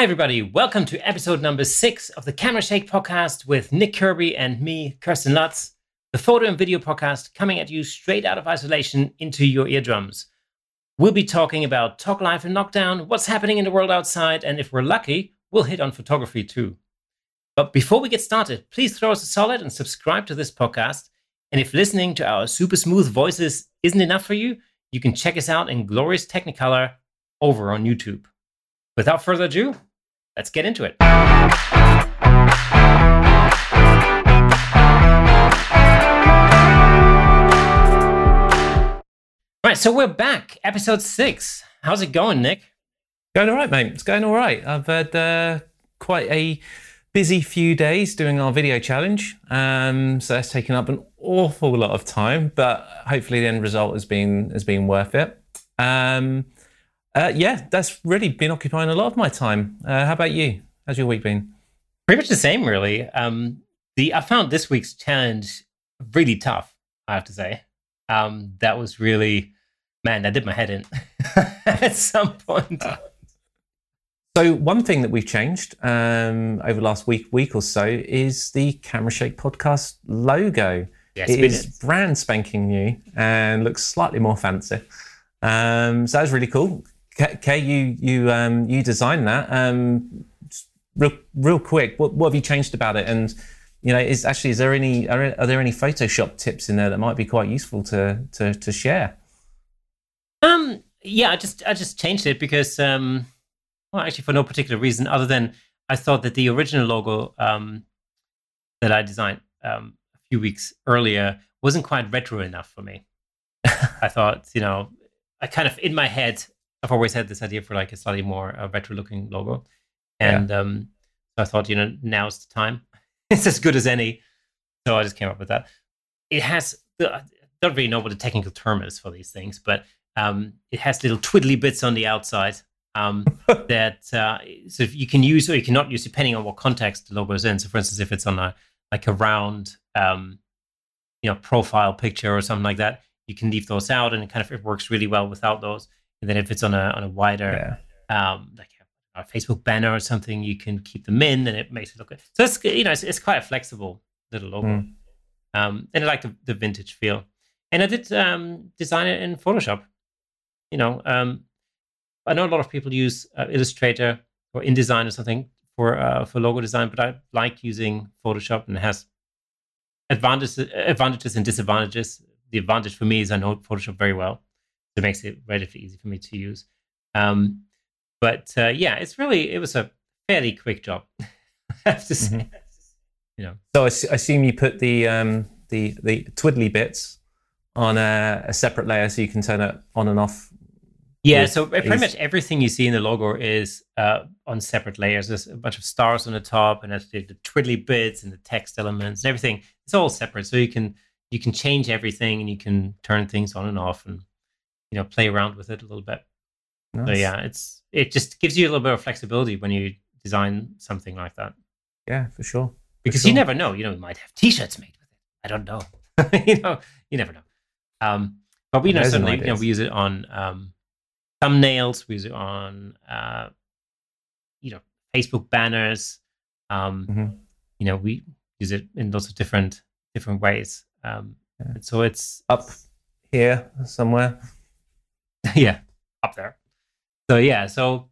Hi, everybody. Welcome to episode number six of the Camera Shake podcast with Nick Kirby and me, Kirsten Lutz, the photo and video podcast coming at you straight out of isolation into your eardrums. We'll be talking about talk life and knockdown, what's happening in the world outside, and if we're lucky, we'll hit on photography too. But before we get started, please throw us a solid and subscribe to this podcast. And if listening to our super smooth voices isn't enough for you, you can check us out in glorious Technicolor over on YouTube. Without further ado, let's get into it. All right, so we're back, episode six. How's it going, Nick? Going all right, mate. It's going all right. I've had uh, quite a busy few days doing our video challenge. Um, so that's taken up an awful lot of time, but hopefully the end result has been has been worth it. Um, uh, yeah, that's really been occupying a lot of my time. Uh, how about you? How's your week been? Pretty much the same, really. Um, the I found this week's challenge really tough. I have to say, um, that was really, man, I did my head in at some point. So one thing that we've changed um, over the last week, week or so, is the Camera Shake podcast logo. Yeah, it is it. brand spanking new and looks slightly more fancy. Um, so that was really cool. Kay, you you um, you designed that. Um, real real quick, what, what have you changed about it? And you know, is actually is there any are, are there any Photoshop tips in there that might be quite useful to to, to share? Um, yeah, I just I just changed it because um, well, actually for no particular reason other than I thought that the original logo um that I designed um a few weeks earlier wasn't quite retro enough for me. I thought, you know, I kind of in my head, I've always had this idea for like a slightly more uh, retro looking logo, and um, so I thought, you know, now's the time. it's as good as any. So I just came up with that. It has. I don't really know what the technical term is for these things, but um, it has little twiddly bits on the outside um, that uh, so you can use or you cannot use depending on what context the logo is in. So, for instance, if it's on a like a round, um, you know, profile picture or something like that, you can leave those out, and it kind of it works really well without those. And then if it's on a on a wider, um, like a, a Facebook banner or something, you can keep them in, and it makes it look good. So it's you know it's, it's quite a flexible little logo, Mm. um, and I like the, the vintage feel. And I did um, design it in Photoshop. You know, um, I know a lot of people use uh, Illustrator or InDesign or something for uh, for logo design, but I like using Photoshop, and it has advantages advantages and disadvantages. The advantage for me is I know Photoshop very well, so it makes it relatively easy for me to use. Um, but uh, yeah, it's really it was a fairly quick job. I have to say, Mhm. you know. So I assume you put the um, the the twiddly bits on a, a separate layer so you can turn it on and off. Yeah, so pretty much everything you see in the logo is uh, on separate layers. There's a bunch of stars on the top, and that's the, the twiddly bits and the text elements and everything. It's all separate, so you can you can change everything and you can turn things on and off, and you know play around with it a little bit. So yeah, it's it just gives you a little bit of flexibility when you design something like that yeah, for sure. because you never know. You know, we might have T-shirts made with it. I don't know. you know, you never know. Um, but we know certainly, you know, we use it on um, thumbnails. We use it on, uh, you know, Facebook banners. Um, Mhm. You know, we use it in lots of different different ways. Um, Yeah. so it's Up here somewhere. yeah. Up there. So yeah so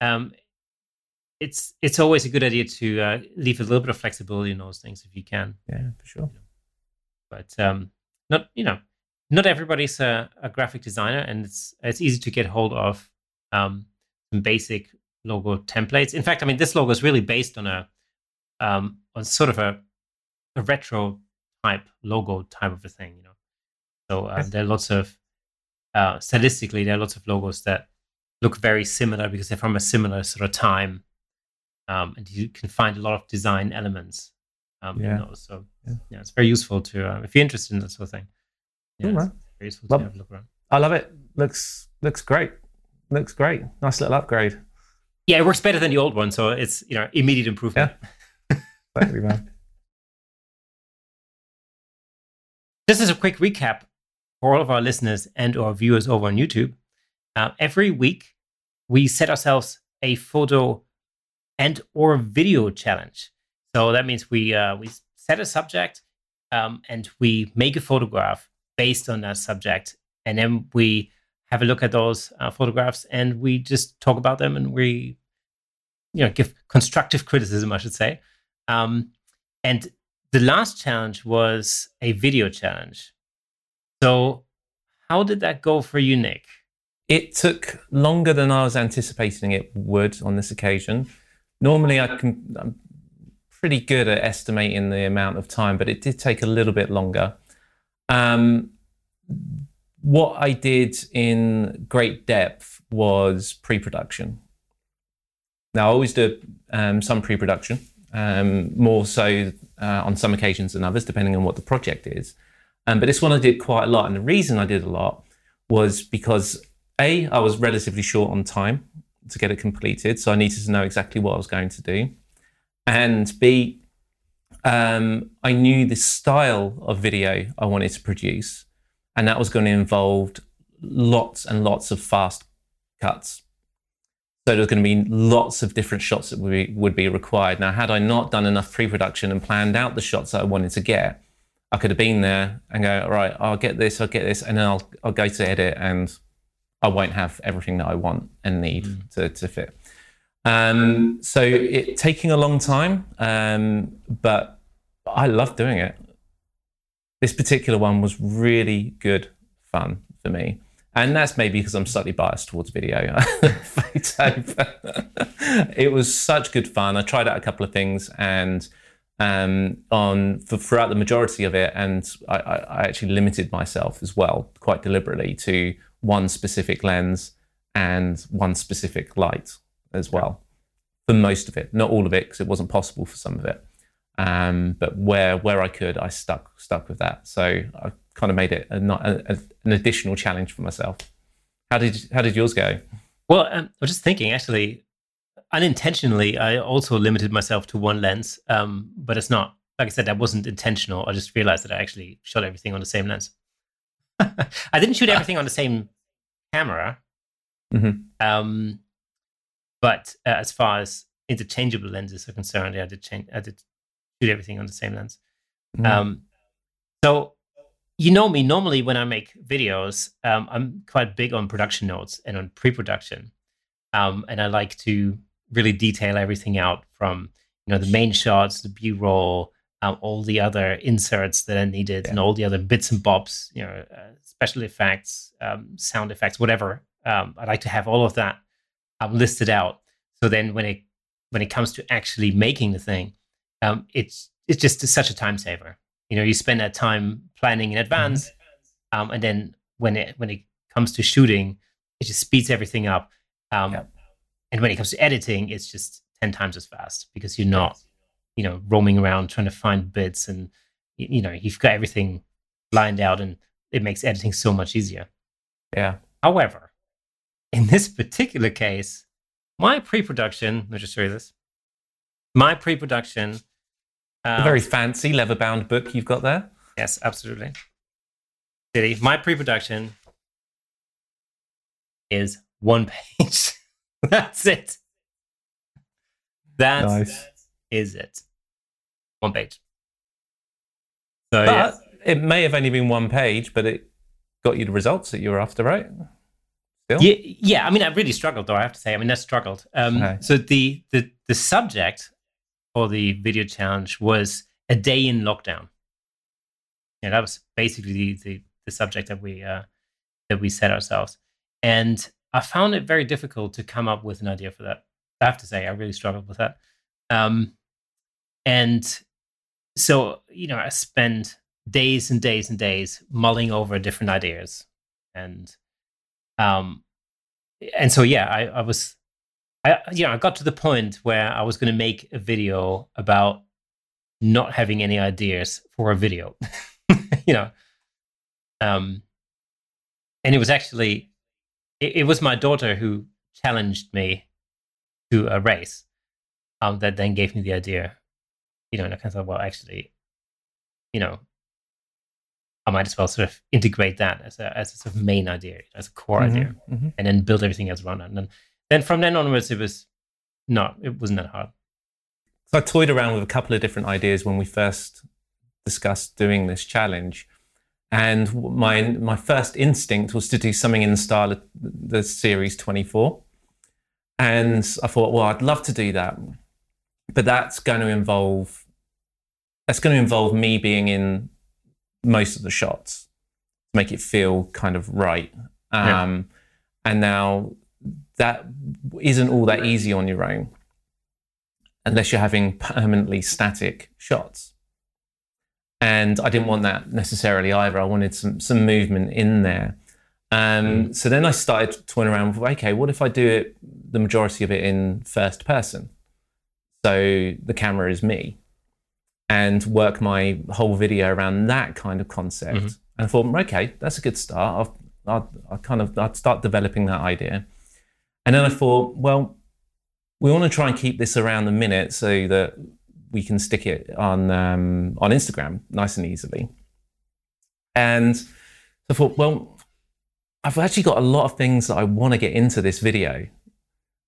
um it's it's always a good idea to uh, leave a little bit of flexibility in those things if you can. Yeah, for sure. but um not you know not everybody's a, a graphic designer and it's it's easy to get hold of um some basic logo templates. In fact i mean this logo is really based on a um on sort of a, a retro type logo type of a thing you know. So uh, there are lots of uh stylistically there are lots of logos that look very similar because they're from a similar sort of time um and you can find a lot of design elements um Yeah. in those so Yeah. yeah, it's very useful to uh, if you're interested in that sort of thing. Yeah, Cool, very useful Love- to have a look around. I love it. Looks looks great. Looks great. Nice little upgrade. Yeah, it works better than the old one, so it's you know immediate improvement. Totally, man. Just as a quick recap for all of our listeners and our viewers over on YouTube, uh, every week we set ourselves a photo and or video challenge. So that means we uh, we set a subject um, and we make a photograph based on that subject, and then we have a look at those uh, photographs and we just talk about them and we you know give constructive criticism, I should say. Um, and the last challenge was a video challenge. So how did that go for you, Nick? It took longer than I was anticipating it would on this occasion. Normally, I can, I'm pretty good at estimating the amount of time, but it did take a little bit longer. Um, what I did in great depth was pre production. Now, I always do um, some pre production, um, more so uh, on some occasions than others, depending on what the project is. Um, but this one I did quite a lot. And the reason I did a lot was because A, I was relatively short on time to get it completed. So I needed to know exactly what I was going to do. And B, um, I knew the style of video I wanted to produce. And that was going to involve lots and lots of fast cuts. So there's going to be lots of different shots that would be, would be required. Now, had I not done enough pre-production and planned out the shots that I wanted to get, I could have been there and go, all right, I'll get this, I'll get this, and then I'll I'll go to edit and I won't have everything that I want and need mm. to, to fit. Um, so it taking a long time, um, but I love doing it. This particular one was really good fun for me and that's maybe because I'm slightly biased towards video. it was such good fun. I tried out a couple of things and um, on for, throughout the majority of it, and I, I, actually limited myself as well, quite deliberately, to one specific lens and one specific light as well. For most of it, not all of it, because it wasn't possible for some of it. Um, but where where I could, I stuck stuck with that. So I kind of made it a, a, a, an additional challenge for myself. How did how did yours go? Well, um, I was just thinking actually, unintentionally, I also limited myself to one lens, um, but it's not like I said that wasn't intentional. I just realized that I actually shot everything on the same lens. I didn't shoot everything on the same camera, mm-hmm. um, but uh, as far as interchangeable lenses are concerned, yeah, I did change. I did shoot everything on the same lens. Mm-hmm. Um, so you know me normally when i make videos um, i'm quite big on production notes and on pre-production um, and i like to really detail everything out from you know the main shots the b-roll um, all the other inserts that are needed yeah. and all the other bits and bobs you know uh, special effects um, sound effects whatever um, i like to have all of that um, listed out so then when it when it comes to actually making the thing it's it's just such a time saver you know you spend that time planning in advance mm-hmm. um, and then when it when it comes to shooting it just speeds everything up um. And when it comes to editing it's just 10 times as fast because you're not you know roaming around trying to find bits and you know you've got everything lined out and it makes editing so much easier yeah however in this particular case my pre-production let me just show you this my pre-production um, a very fancy leather bound book you've got there. Yes, absolutely. Diddy, my pre production is one page. That's it. That nice. is it. One page. So, but yeah. it may have only been one page, but it got you the results that you were after, right? Still? Yeah, yeah. I mean, I really struggled, though. I have to say. I mean, I struggled. Um, okay. So the the the subject for the video challenge was a day in lockdown. Yeah, that was basically the the, the subject that we uh, that we set ourselves, and I found it very difficult to come up with an idea for that. I have to say, I really struggled with that. Um, and so, you know, I spent days and days and days mulling over different ideas, and um, and so yeah, I, I was I, you know, I got to the point where I was going to make a video about not having any ideas for a video, you know, um, and it was actually, it, it, was my daughter who challenged me to a race, um, that then gave me the idea, you know, and I kind of thought, well, actually, you know, I might as well sort of integrate that as a as a sort of main idea, as a core mm-hmm, idea, mm-hmm. and then build everything else around it. And then then from then onwards, it was not, it wasn't that hard. So I toyed around with a couple of different ideas when we first discussed doing this challenge. And my my first instinct was to do something in the style of the series 24. And I thought, well, I'd love to do that. But that's going to involve that's going to involve me being in most of the shots to make it feel kind of right. Um, yeah. And now that isn't all that easy on your own unless you're having permanently static shots. And I didn't want that necessarily either. I wanted some some movement in there. Um, mm. So then I started toying around with, okay, what if I do it the majority of it in first person? So the camera is me, and work my whole video around that kind of concept. Mm-hmm. And I thought, okay, that's a good start. I'll, I'll, I'll kind of I'd start developing that idea. And then I thought, well, we want to try and keep this around the minute so that we can stick it on um, on Instagram nice and easily. And I thought, well, I've actually got a lot of things that I want to get into this video.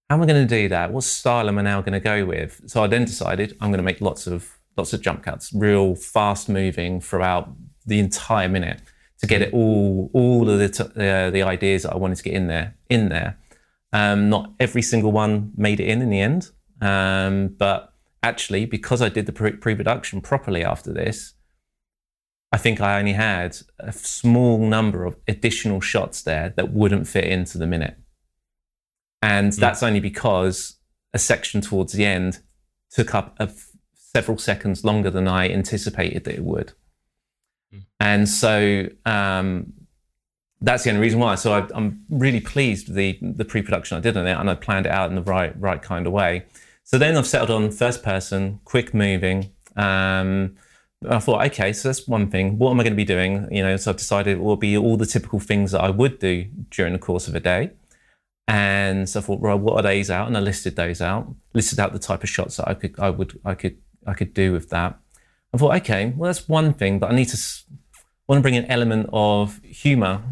How am I going to do that? What style am I now going to go with? So I then decided I'm going to make lots of lots of jump cuts, real fast moving throughout the entire minute to get it all all of the t- uh, the ideas that I wanted to get in there in there. Um, not every single one made it in in the end, um, but actually, because I did the pre production properly after this, I think I only had a small number of additional shots there that wouldn't fit into the minute. And mm. that's only because a section towards the end took up several seconds longer than I anticipated that it would. Mm. And so um, that's the only reason why. So I, am really pleased with the, the pre production I did on it and I planned it out in the right, right kind of way. So then I've settled on first person, quick moving. Um, I thought, okay, so that's one thing. What am I going to be doing? You know, so I've decided it will be all the typical things that I would do during the course of a day. And so I thought, well, what are those out? And I listed those out, listed out the type of shots that I could, I would, I could, I could do with that. I thought, okay, well, that's one thing, but I need to want to bring an element of humor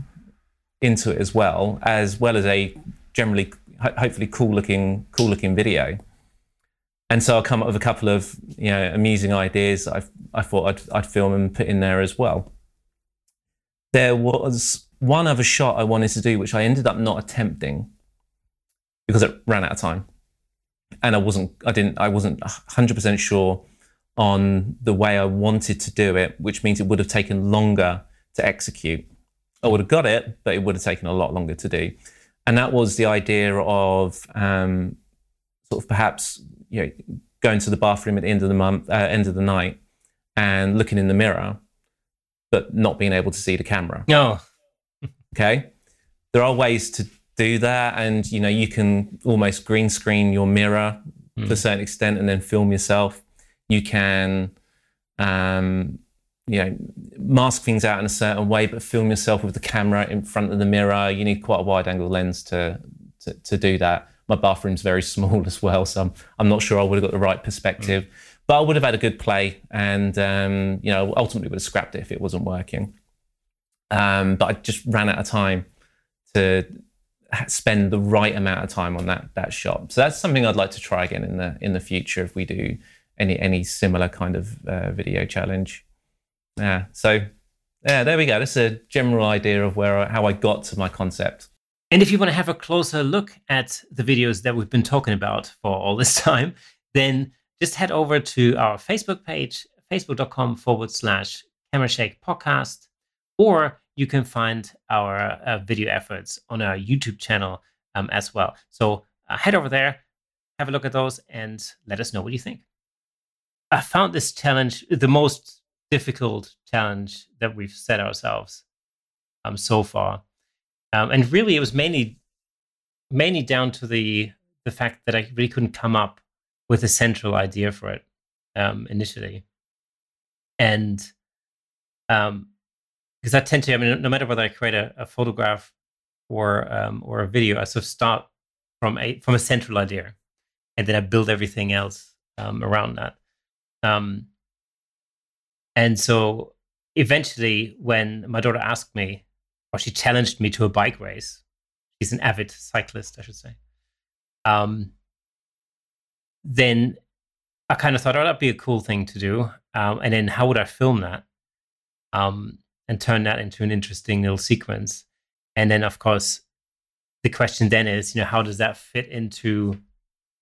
into it as well, as well as a generally, hopefully, cool looking, cool looking video and so I'll come up with a couple of you know amusing ideas I, I thought I'd, I'd film and put in there as well. There was one other shot I wanted to do, which I ended up not attempting because it ran out of time, and I wasn't I didn't I wasn't hundred percent sure on the way I wanted to do it, which means it would have taken longer to execute. I would have got it, but it would have taken a lot longer to do. And that was the idea of um, sort of perhaps you know, going to the bathroom at the end of the month, uh, end of the night, and looking in the mirror, but not being able to see the camera. No. okay. There are ways to do that, and you know, you can almost green screen your mirror mm. to a hmm. certain extent, and then film yourself. You can, um, you know, mask things out in a certain way, but film yourself with the camera in front of the mirror. You need quite a wide angle lens to, to, to do that my bathroom's very small as well, so I'm, I'm not sure I would have got the right perspective. Mm. But I would have had a good play, and um, you know, ultimately would have scrapped it if it wasn't working. Um, but I just ran out of time to spend the right amount of time on that that shot. So that's something I'd like to try again in the in the future if we do any any similar kind of uh, video challenge. Yeah. So yeah, there we go. That's a general idea of where I, how I got to my concept. And if you want to have a closer look at the videos that we've been talking about for all this time, then just head over to our Facebook page, facebook.com forward slash camera shake podcast, or you can find our uh, video efforts on our YouTube channel um, as well. So uh, head over there, have a look at those, and let us know what you think. I found this challenge the most difficult challenge that we've set ourselves um, so far um, and really, it was mainly mainly down to the the fact that I really couldn't come up with a central idea for it um, initially, and um, because I tend to, I mean, no matter whether I create a, a photograph or um, or a video, I sort of start from a from a central idea, and then I build everything else um, around that. Um, and so eventually, when my daughter asked me or she challenged me to a bike race. She's an avid cyclist, I should say. Um, then I kind of thought, oh, that'd be a cool thing to do. Um, and then how would I film that? Um, and turn that into an interesting little sequence. And then, of course, the question then is, you know, how does that fit into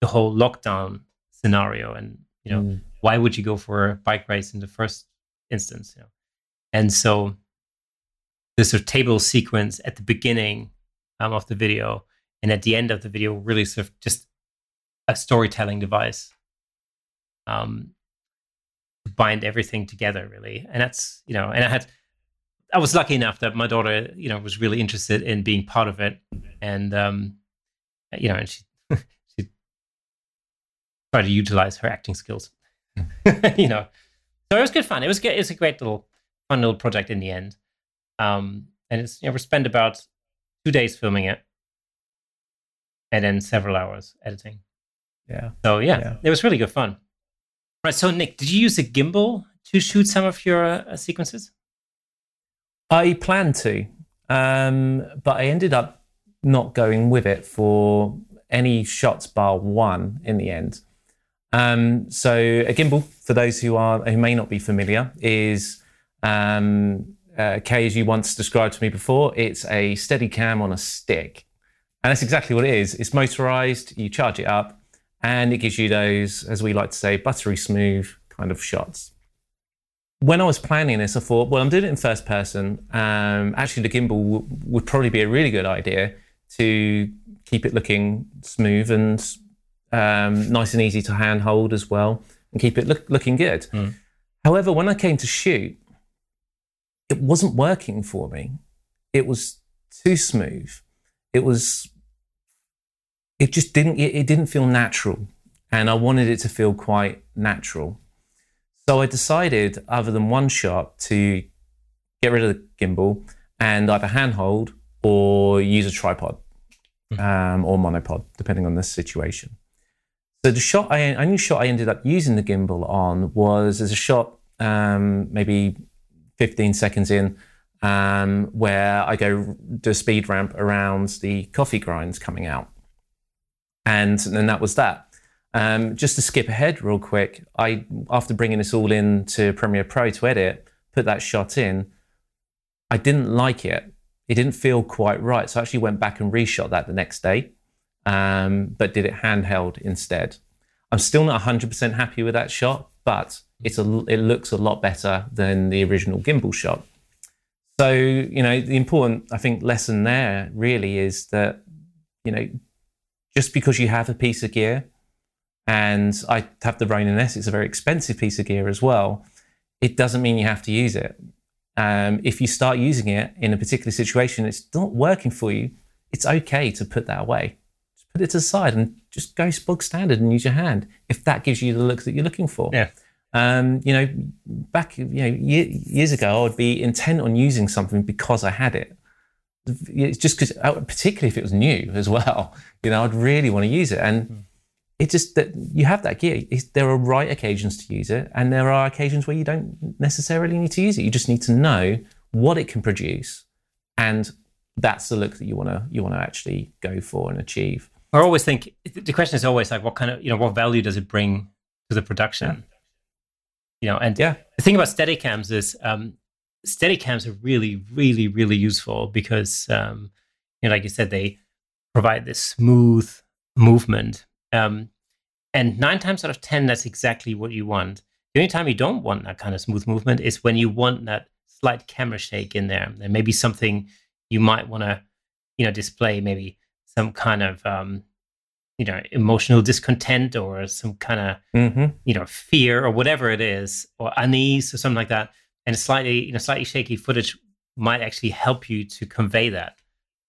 the whole lockdown scenario? And you know, mm. why would you go for a bike race in the first instance? You know, and so this sort of table sequence at the beginning um, of the video and at the end of the video really sort of just a storytelling device um, to bind everything together, really. And that's you know, and I had I was lucky enough that my daughter, you know, was really interested in being part of it, and um, you know, and she she tried to utilize her acting skills, you know. So it was good fun. It was good. It was a great little fun little project in the end. Um, and it's you know we spent about two days filming it, and then several hours editing. Yeah. So yeah, yeah. it was really good fun. Right. So Nick, did you use a gimbal to shoot some of your uh, sequences? I planned to, um, but I ended up not going with it for any shots bar one in the end. Um, so a gimbal, for those who are who may not be familiar, is um, uh, Kay, as you once described to me before, it's a steady cam on a stick, and that's exactly what it is. It's motorized. You charge it up, and it gives you those, as we like to say, buttery smooth kind of shots. When I was planning this, I thought, well, I'm doing it in first person. Um, actually, the gimbal w- would probably be a really good idea to keep it looking smooth and um, nice and easy to handhold as well, and keep it look, looking good. Mm. However, when I came to shoot, it wasn't working for me. It was too smooth. It was it just didn't it, it didn't feel natural and i wanted it to feel quite natural so i decided other than one shot to get rid of the gimbal and either handhold or use a tripod hmm. um, or monopod depending on the situation so the shot I only shot I ended up using the gimbal on was as a shot um, maybe 15 seconds in um, where I go do a speed ramp around the coffee grinds coming out and then that was that. Um, just to skip ahead real quick, I after bringing this all in to Premiere Pro to edit, put that shot in. I didn't like it. It didn't feel quite right, so I actually went back and reshot that the next day, um, but did it handheld instead. I'm still not 100% happy with that shot, but it's a, it looks a lot better than the original gimbal shot. So you know, the important I think lesson there really is that you know just because you have a piece of gear, and I have the Ronin S, it's a very expensive piece of gear as well, it doesn't mean you have to use it. Um, if you start using it in a particular situation, it's not working for you, it's okay to put that away. Put it aside and just go bog standard and use your hand if that gives you the look that you're looking for. Yeah. Um, you know, back you know years ago, I would be intent on using something because I had it it's just because, uh, particularly if it was new as well, you know, I'd really want to use it. And mm. it's just that you have that gear. It's, there are right occasions to use it, and there are occasions where you don't necessarily need to use it. You just need to know what it can produce, and that's the look that you want to you want to actually go for and achieve. I always think the question is always like, what kind of you know what value does it bring to the production? Yeah. You know, and yeah. the thing about Steadicams is um, Steadicams are really, really, really useful because, um, you know, like you said, they provide this smooth movement. Um, and nine times out of 10, that's exactly what you want. The only time you don't want that kind of smooth movement is when you want that slight camera shake in there. And maybe something you might want to, you know, display, maybe some kind of, um, you know, emotional discontent or some kind of, mm-hmm. you know, fear or whatever it is, or unease or something like that and slightly you know slightly shaky footage might actually help you to convey that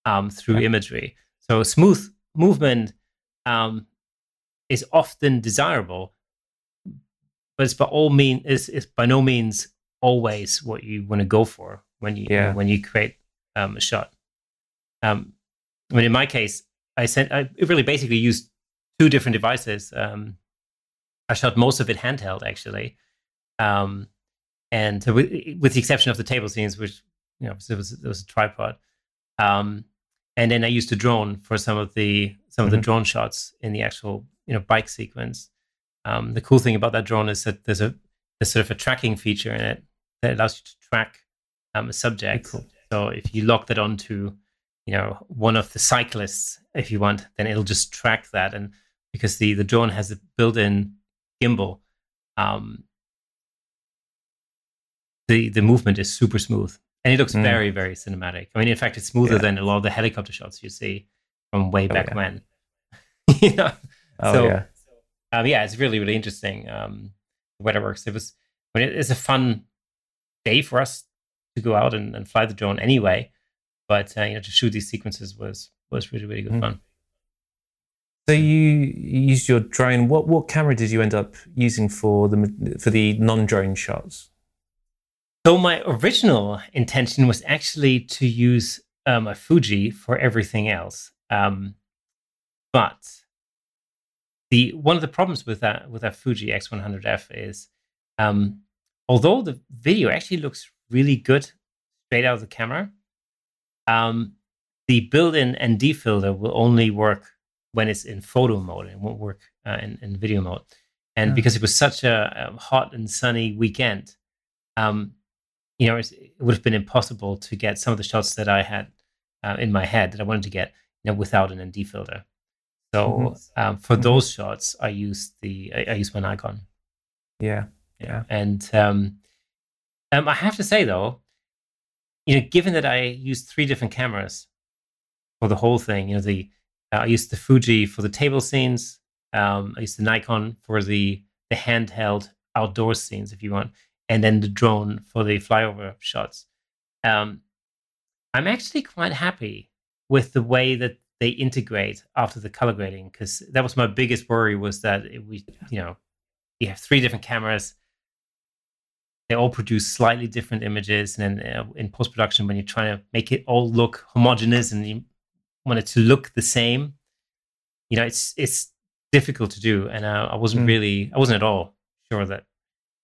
um, through imagery. So smooth movement um, is often desirable, but it's by all mean is is by no means always what you want to go for when you, yeah. when you create um, a shot. Um, I mean, in my case, I sent I really basically used two different devices. Um, I shot most of it handheld actually. Um, and with, with the exception of the table scenes, which you know there was was a tripod, um, and then I used a drone for some of the some mm-hmm. of the mm-hmm. drone shots in the actual you know bike sequence. Um, the cool thing about that drone is that there's a there's sort of a tracking feature in it that allows you to track um, a subject. Cool. So if you lock that onto, you know, one of the cyclists, if you want, then it'll just track that. And because the the drone has a built-in gimbal, um, the the movement is super smooth and it looks mm. very very cinematic. I mean, in fact, it's smoother yeah. than a lot of the helicopter shots you see from way oh, back yeah. when. you know, oh, so yeah. Um, yeah, it's really really interesting. Um, the weather works. It was. I mean, it's a fun day for us to go out and, and fly the drone anyway. But uh, you know, to shoot these sequences was was really really good mm. fun. So you used your drone. What what camera did you end up using for the for the non drone shots? So my original intention was actually to use um, a Fuji for everything else, um, but the one of the problems with that with that Fuji X100F is, um, although the video actually looks really good straight out of the camera, um, the built-in ND filter will only work when it's in photo mode. It won't work uh, in, in video mode. And because it was such a, a hot and sunny weekend, um, you know, it would have been impossible to get some of the shots that I had uh, in my head that I wanted to get, you know, without an ND filter. So mm-hmm. um, for mm-hmm. those shots, I used the I, I used my Nikon. Yeah, yeah. And um, um, I have to say though, you know, given that I used three different cameras for the whole thing, you know, the uh, I used the Fuji for the table scenes. Um, I used the Nikon for the the handheld outdoor scenes, if you want, and then the drone for the flyover shots. Um, I'm actually quite happy with the way that they integrate after the color grading because that was my biggest worry was that we, you know, you have three different cameras. They all produce slightly different images, and then uh, in post production, when you're trying to make it all look homogeneous and you want it to look the same, you know, it's it's difficult to do. And uh, I wasn't mm. really, I wasn't at all sure that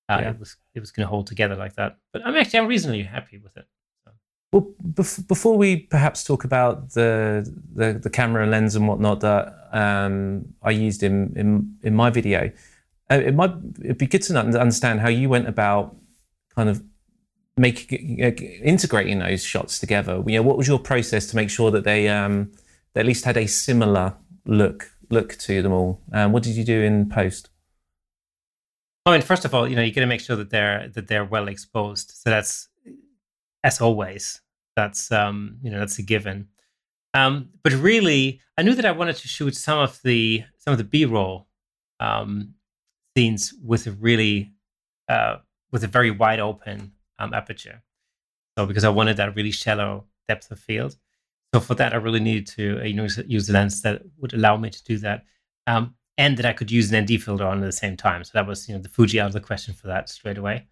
uh, yeah. it was it was going to hold together like that. But I'm actually I'm reasonably happy with it. So. Well, bef- before we perhaps talk about the, the, the camera lens and whatnot that um, I used in in, in my video, uh, it might it'd be good to understand how you went about kind of making integrating those shots together. You know, what was your process to make sure that they um, they at least had a similar look look to them all? Um, what did you do in post? I mean, first of all, you know, you got to make sure that they're that they're well exposed. So that's as always, that's um, you know, that's a given. Um, but really, I knew that I wanted to shoot some of the some of the B-roll um, scenes with a really uh, with a very wide open um, aperture. So because I wanted that really shallow depth of field. So for that, I really needed to uh, you know use a lens that would allow me to do that. Um, and that I could use an ND filter on at the same time. So that was, you know, the Fuji out of the question for that straight away.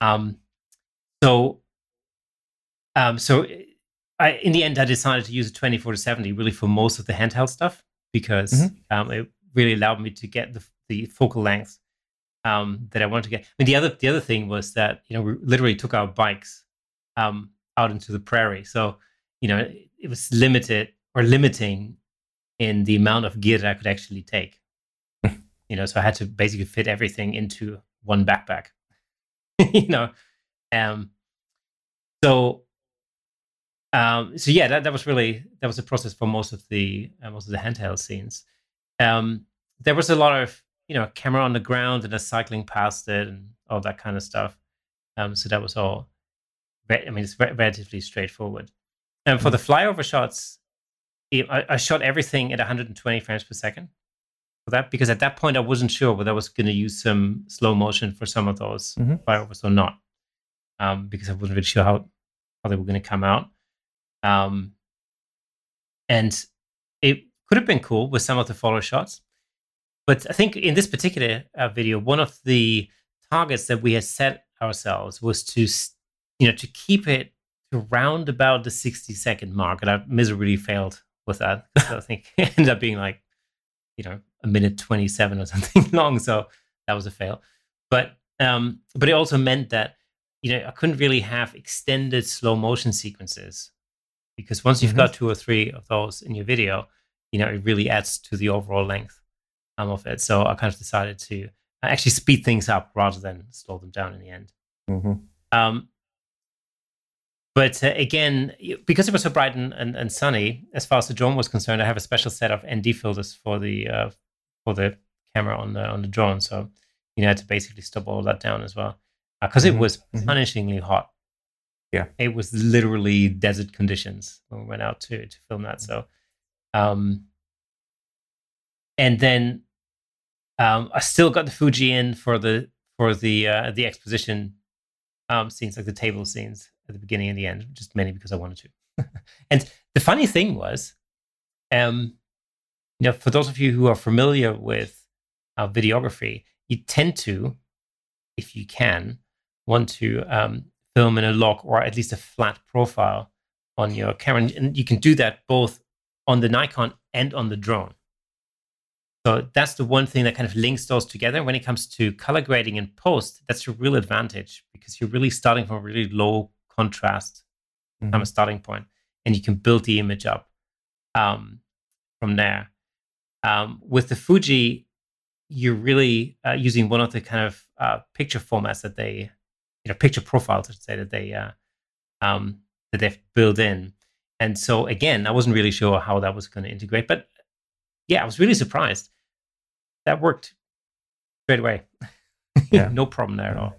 Um, so, um, so I, in the end, I decided to use a 24 to 70 really for most of the handheld stuff because mm-hmm. um, it really allowed me to get the, the focal length um, that I wanted to get. I mean, the other the other thing was that you know we literally took our bikes um, out into the prairie, so you know it, it was limited or limiting in the amount of gear that I could actually take you know, so I had to basically fit everything into one backpack, you know. Um, so, um, so yeah, that, that was really that was the process for most of the uh, most of the handheld scenes. Um, there was a lot of you know a camera on the ground and a cycling past it and all that kind of stuff. Um, so that was all. I mean, it's relatively straightforward. And for the mm-hmm. flyover shots, I, I shot everything at 120 frames per second for that because at that point I wasn't sure whether I was going to use some slow motion for some of those mm-hmm. flyovers or not, um, because I wasn't really sure how how they were going to come out. Um, and it could have been cool with some of the follow shots, but I think in this particular uh, video, one of the targets that we had set ourselves was to you know to keep it around about the 60 second mark, and I miserably failed with that. I think it ended up being like you know a minute 27 or something long so that was a fail but um but it also meant that you know i couldn't really have extended slow motion sequences because once you've mm-hmm. got two or three of those in your video you know it really adds to the overall length um, of it so i kind of decided to actually speed things up rather than slow them down in the end. hmm Um, but uh, again, because it was so bright and, and, and sunny, as far as the drone was concerned, I have a special set of ND filters for the uh, for the camera on the on the drone. So you know, I had to basically stop all that down as well because Mhm, it was mhm. punishingly hot. Yeah. it was literally desert conditions when we went out to to film that. So, um, and then um, I still got the Fuji in for the for the uh, the exposition um, scenes, like the table scenes at the beginning and the end, just mainly because I wanted to. and the funny thing was, um, you know, for those of you who are familiar with uh, videography, you tend to, if you can, want to um, film in a log or at least a flat profile on your camera, and- and you can do that both on the Nikon and on the drone. So that's the one thing that kind of links those together. When it comes to color grading in post, that's your real advantage because you're really starting from a really low contrast Mhm. kind of starting point, and you can build the image up um, from there. Um, with the Fuji, you're really uh, using one of the kind of uh, picture formats that they, you know, picture profiles, I should say, that they uh, um, that they've built in. And so again, I wasn't really sure how that was going to integrate, but yeah, I was really surprised. That worked straight away. Yeah. no problem there at all.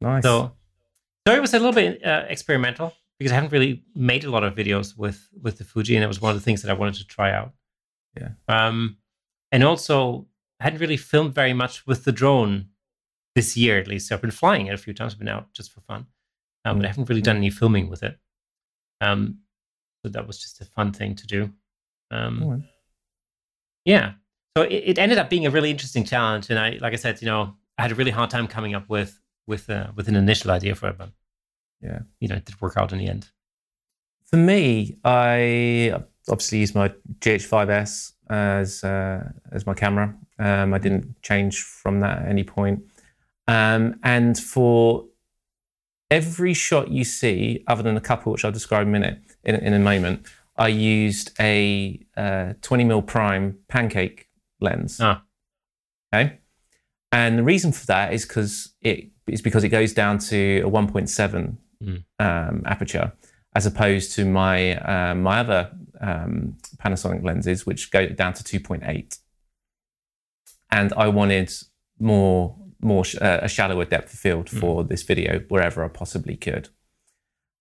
Nice. So, so it was a little bit uh, experimental because I haven't really made a lot of videos with with the Fuji, and it was one of the things that I wanted to try out. Yeah. Um, and also I hadn't really filmed very much with the drone this year, at least. So I've been flying it a few times, I've been out just for fun, um, but I Mm. haven't really done any filming with it. Um, so that was just a fun thing to do. Um. Yeah. So it, it ended up being a really interesting challenge, and I, like I said, you know, I had a really hard time coming up with with uh, with an initial idea for it, but Yeah. you know, it did work out in the end. For me, I obviously use my GH5S as uh, as my camera. Um, I didn't change from that at any point. Um, and for every shot you see, other than a couple which I'll describe in a minute in, in a moment, I used a uh, 20 mil prime pancake lens. Ah. Okay. And the reason for that is because it is because it goes down to a 1.7 Mm. um, aperture, as opposed to my uh, my other um, Panasonic lenses, which go down to 2.8. And I wanted more more sh- uh, a shallower depth of field for this video wherever I possibly could.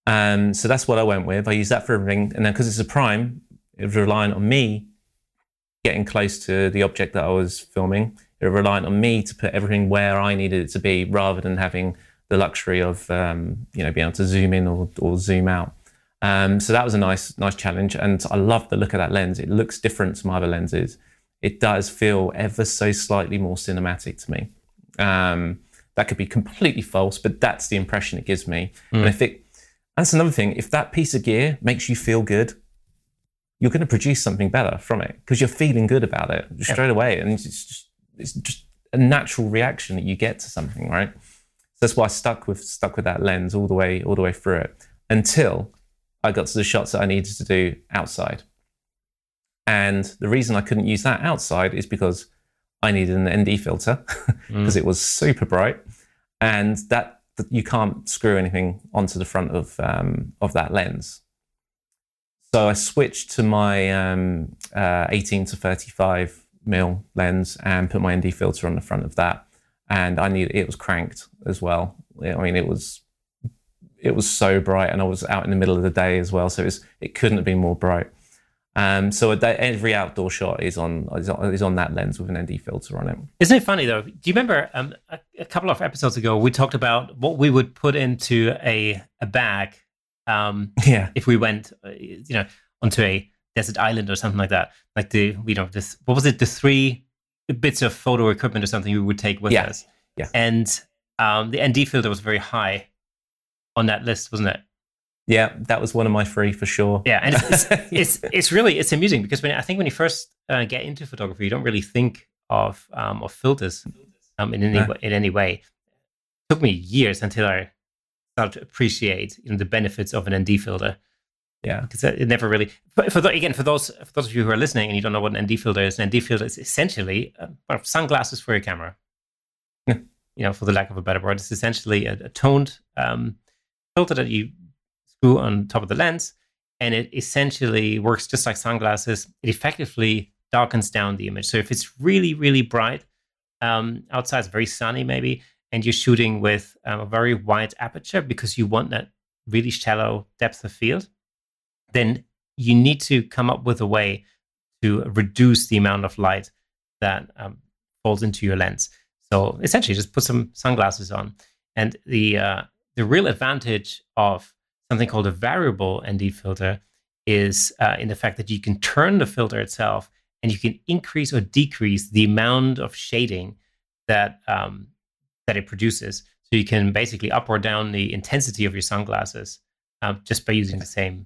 Um, so that's what I went with. I used that for everything, and then because it's a prime, it was reliant on me getting close to the object that I was filming. It was reliant on me to put everything where I needed it to be, rather than having the luxury of um, you know being able to zoom in or, or zoom out. Um, so that was a nice nice challenge, and I love the look of that lens. It looks different to my other lenses. It does feel ever so slightly more cinematic to me. Um, that could be completely false, but that's the impression it gives me. And if it, that's another thing. If that piece of gear makes you feel good, you're going to produce something better from it because you're feeling good about it straight away, and it's just it's just a natural reaction that you get to something, right? So that's why I stuck with stuck with that lens all the way all the way through it until I got to the shots that I needed to do outside. And the reason I couldn't use that outside is because I needed an ND filter because mm. it was super bright, and that, you can't screw anything onto the front of um, of that lens. So I switched to my um, uh, 18 to 35 mil lens and put my ND filter on the front of that, and I need it was cranked as well. I mean, it was it was so bright, and I was out in the middle of the day as well, so it was, it couldn't have been more bright. Um, so day, every outdoor shot is on, is on is on that lens with an ND filter on it. Isn't it funny though? Do you remember um, a, a couple of episodes ago we talked about what we would put into a a bag um, Yeah, if we went, uh, you know, onto a desert island or something like that? Like the you know this what was it? The three bits of photo equipment or something we would take with Yeah, us. yeah. And um, the ND filter was very high on that list, wasn't it? Yeah, that was one of my three for sure. Yeah, and it's it's, it's, it's really it's amusing because when I think when you first uh, get into photography, you don't really think of um, of filters um, in any wa- in any way. It took me years until I started to appreciate you know the benefits of an ND filter yeah, because it never really. But for the, again, for those for those of you who are listening and you don't know what an ND filter is, an ND filter is essentially uh, sunglasses for your camera. you know, for the lack of a better word, it's essentially a, a toned um, filter that you screw on top of the lens, and it essentially works just like sunglasses. It effectively darkens down the image. So if it's really, really bright um, outside, it's very sunny maybe, and you're shooting with um, a very wide aperture because you want that really shallow depth of field, then you need to come up with a way to reduce the amount of light that um, falls into your lens. So essentially, just put some sunglasses on, and the uh, the real advantage of something called a variable ND filter is uh, in the fact that you can turn the filter itself and you can increase or decrease the amount of shading that um, that it produces. So you can basically up or down the intensity of your sunglasses uh, just by using the same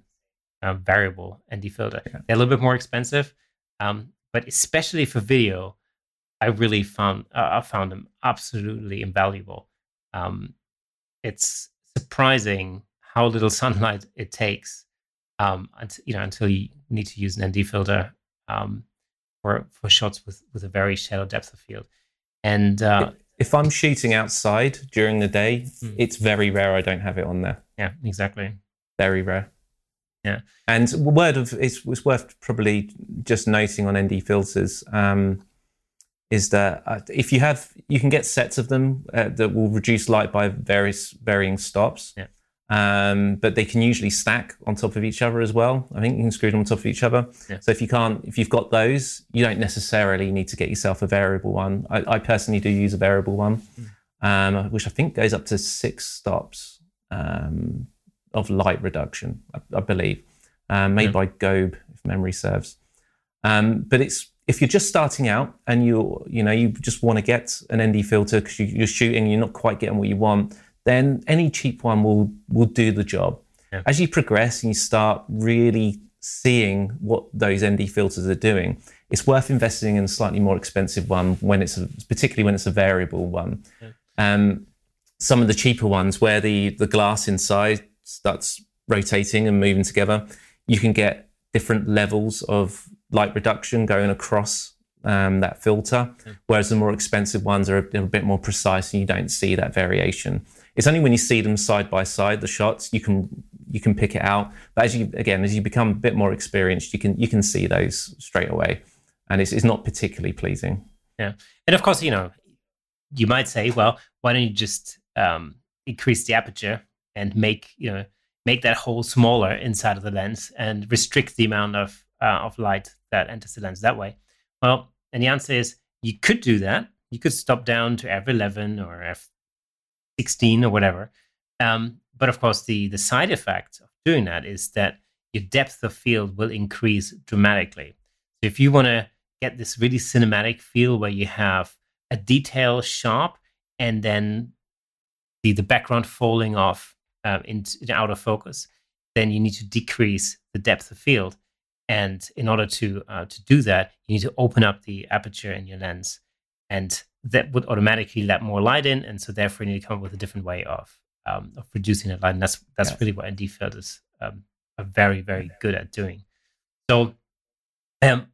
uh, variable ND filter. Yeah. They're a little bit more expensive, um, but especially for video, I really found uh, I found them absolutely invaluable. Um, it's surprising how little sunlight it takes, um, until, you know, until you need to use an ND filter um, for for shots with with a very shallow depth of field. And uh, if I'm shooting outside during the day, mm. it's very rare I don't have it on there. Yeah, exactly. Very rare. Yeah. And word of it's, it's worth probably just noting on ND filters um, is that uh, if you have you can get sets of them uh, that will reduce light by various varying stops. Yeah. Um, but they can usually stack on top of each other as well. I think you can screw them on top of each other. Yeah. So if you can't, if you've got those, you don't necessarily need to get yourself a variable one. I, I personally do use a variable one, mm. um, which I think goes up to six stops um, of light reduction, I, I believe, um, made yeah. by Gobe, if memory serves. Um, but it's if you're just starting out and you you know you just want to get an ND filter because you, are shooting, you're not quite getting what you want then any cheap one will will do the job. Yeah. As you progress and you start really seeing what those ND filters are doing, it's worth investing in a slightly more expensive one when it's a, particularly when it's a variable one. Yeah. Um, some of the cheaper ones where the the glass inside starts rotating and moving together, you can get different levels of light reduction going across um, that filter, yeah. whereas the more expensive ones are a, a, bit more precise and you don't see that variation. It's only when you see them side by side, the shots, you can you can pick it out. But as you again, as you become a bit more experienced, you can you can see those straight away, and it's, it's not particularly pleasing. Yeah, and of course, you know, you might say, well, why don't you just um, increase the aperture and make you know make that hole smaller inside of the lens and restrict the amount of uh, of light that enters the lens that way? Well, and the answer is you could do that. You could stop down to f11 or f 16 or whatever. Um, but of course, the the side effect of doing that is that your depth of field will increase dramatically. So if you want to get this really cinematic feel where you have a detail sharp and then the the background falling off um, into, out of focus, then you need to decrease the depth of field. And in order to uh, to do that, you need to open up the aperture in your lens. And that would automatically let more light in, and so therefore you need to come up with a different way of um, of reducing that light. And that's that's yes. really what ND filters um, are very very good at doing. So, um,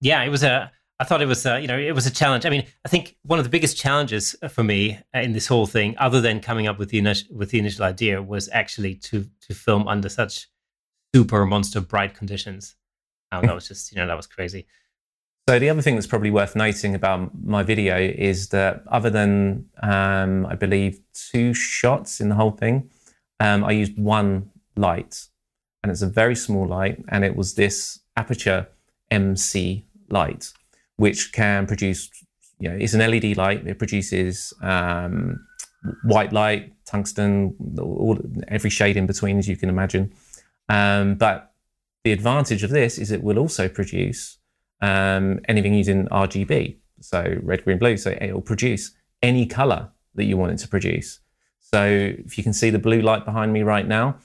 yeah, it was a. I thought it was a, you know it was a challenge. I mean, I think one of the biggest challenges for me in this whole thing, other than coming up with the initial with the initial idea, was actually to to film under such super monster bright conditions. Um, that was just you know that was crazy. So the other thing that's probably worth noting about my video is that other than um, I believe two shots in the whole thing, um, I used one light, and it's a very small light, and it was this Aputure MC light, which can produce. You know, it's an LED light. It produces um, white light, tungsten, all, every shade in between, as you can imagine. Um, but the advantage of this is it will also produce um, anything using RGB, so red, green, blue. So it will produce any color that you want it to produce. So if you can see the blue light behind me right now,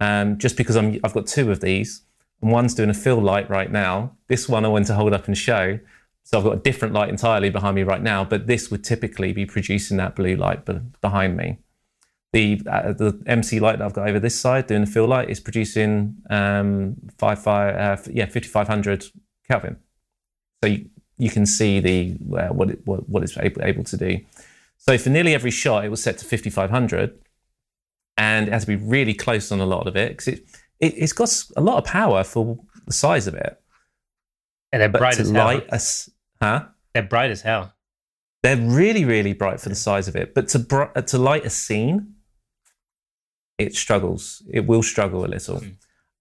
um, just because I'm, I've got two of these, and one's doing a fill light right now. This one I want to hold up and show. So I've got a different light entirely behind me right now, but this would typically be producing that blue light behind me. The, uh, the MC light that I've got over this side doing the fill light is producing um, five, five, uh, yeah, 5500 Kelvin. So you, you can see the uh, what, it, what, what it's able, able to do. So for nearly every shot, it was set to 5500, and it has to be really close on a lot of it because it, it it's got a lot of power for the size of it. And they're But bright as hell. huh? They're bright as hell. They're really, really bright for the size of it. But to br- uh, to light a scene, it struggles. It will struggle a little. Mm.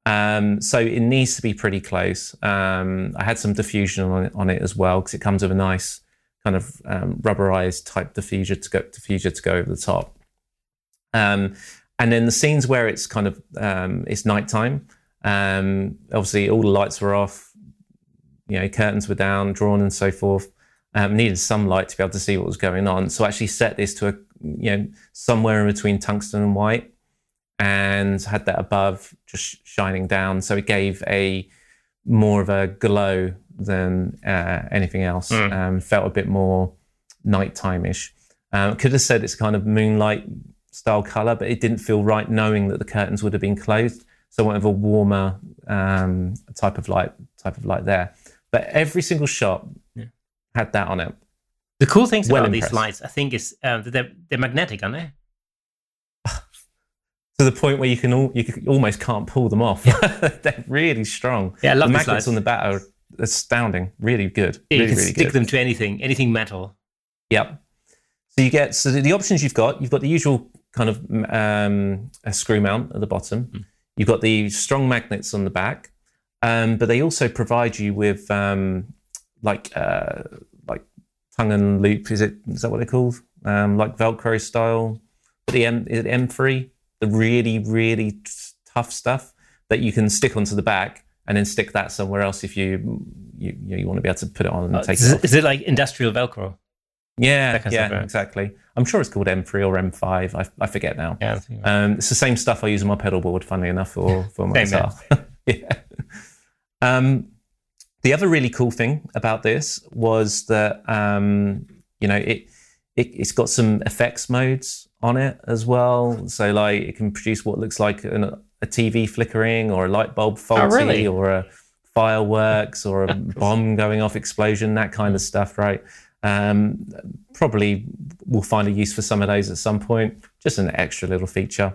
Um, so it needs to be pretty close. Um, I had some diffusion on it, on it as well because it comes with a nice kind of um, rubberized type diffuser to go diffuser to go over the top. Um, and then the scenes where it's kind of um, it's nighttime. Um, obviously, all the lights were off. You know, curtains were down, drawn, and so forth. Needed some light to be able to see what was going on. So I actually set this to a you know somewhere in between tungsten and white, and had that above just shining down. So it gave a more of a glow than uh, anything else. Mm. Um, felt a bit more nighttime-ish. Um, could have said it's kind of moonlight style color, but it didn't feel right knowing that the curtains would have been closed. So I went with a warmer um, type of light, type of light there. But every single shot Yeah. had that on it. The cool things Well about these lights, I think, is uh, they're, they're magnetic, aren't they? To the point where you can all, you can, almost can't pull them off. They're really strong. Yeah, I love the magnets lights. on the back are astounding. Really good. Yeah, really, you can really stick good. them to anything, anything metal. Yep. So you get so the, options you've got. You've got the usual kind of um, a screw mount at the bottom. Hmm. You've got the strong magnets on the back, um, but they also provide you with um, like uh, like tongue and loop. Is it is that what they're called? Um, like Velcro style. The M is it M three? The really really t- tough stuff that you can stick onto the back and then stick that somewhere else if you you, you, know, you want to be able to put it on and Uh, take is, it off. is it like industrial Velcro? Yeah, That kind of yeah, stuff, right? exactly. I'm sure it's called M3 or M5. I, I forget now. Yeah. Um, it's the same stuff I use on my pedal board, funnily enough, for, for my guitar. yeah. Um, the other really cool thing about this was that um, you know it, it it's got some effects modes on it as well. So like it can produce what looks like an, a TV flickering or a light bulb faulty really? or a fireworks or a bomb going off explosion that kind of stuff right? Um, probably we'll find a use for some of those at some point. Just an extra little feature.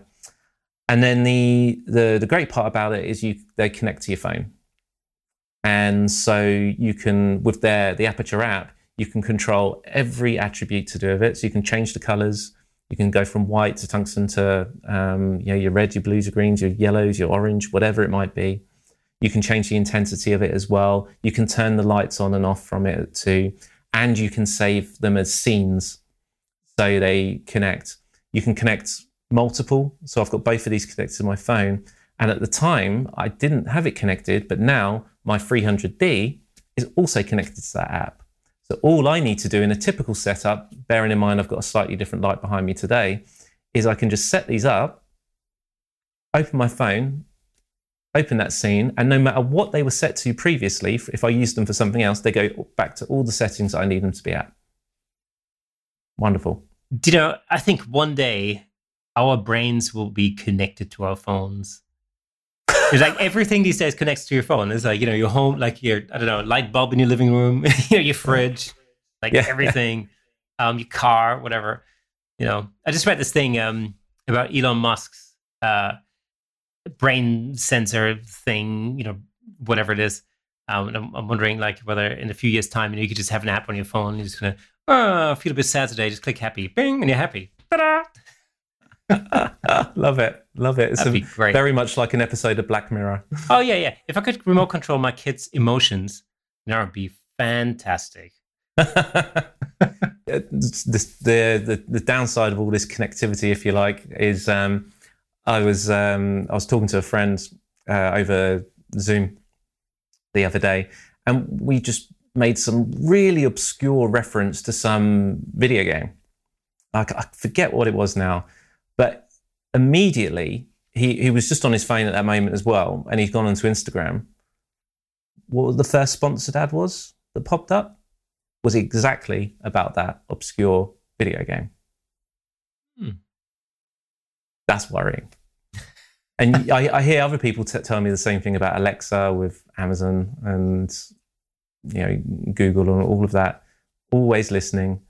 And then the the, the great part about it is you they connect to your phone. And so you can with their the Aputure app you can control every attribute to do with it. So you can change the colors you can go from white to tungsten to um, you know your red your blues your greens your yellows your orange whatever it might be. You can change the intensity of it as well. You can turn the lights on and off from it too and you can save them as scenes so they connect. You can connect multiple. So i've got both of these connected to my phone and at the time i didn't have it connected but now my 300d is also connected to that app so all i need to do in a typical setup bearing in mind i've got a slightly different light behind me today is i can just set these up open my phone open that scene and no matter what they were set to previously if- i use them for something else they go back to all the settings i need them to be at wonderful you know, I think one day our brains will be connected to our phones. It's like everything these days connects to your phone. It's like, you know, your home, like your, I don't know, light bulb in your living room, you know, your fridge, like Yeah. everything, um, your car, whatever. You know, I just read this thing um, about Elon Musk's uh, brain sensor thing, you know, whatever it is. Um, I'm, I'm wondering, like, whether in a few years' time, you know, you could just have an app on your phone. You're just gonna, oh, I feel a bit sad today. Just click happy, bing, and you're happy. Ta-da! Love it love it it's That'd a- be great. very much like an episode of black mirror Oh yeah, yeah. If I could remote control my kids' emotions, that would be fantastic. This- the, the the downside of all this connectivity, if you like, is um, I was um, I was talking to a friend uh, over Zoom the other day, and we just made some really obscure reference to some video game. i forget what it was now, but immediately he he was just on his phone at that moment as well, and he's gone onto Instagram. What was the first sponsored ad was that popped up? was exactly about that obscure video game. Hmm. That's worrying. And I, I hear other people t- tell me the same thing about Alexa with Amazon and you know Google and all of that. Always listening.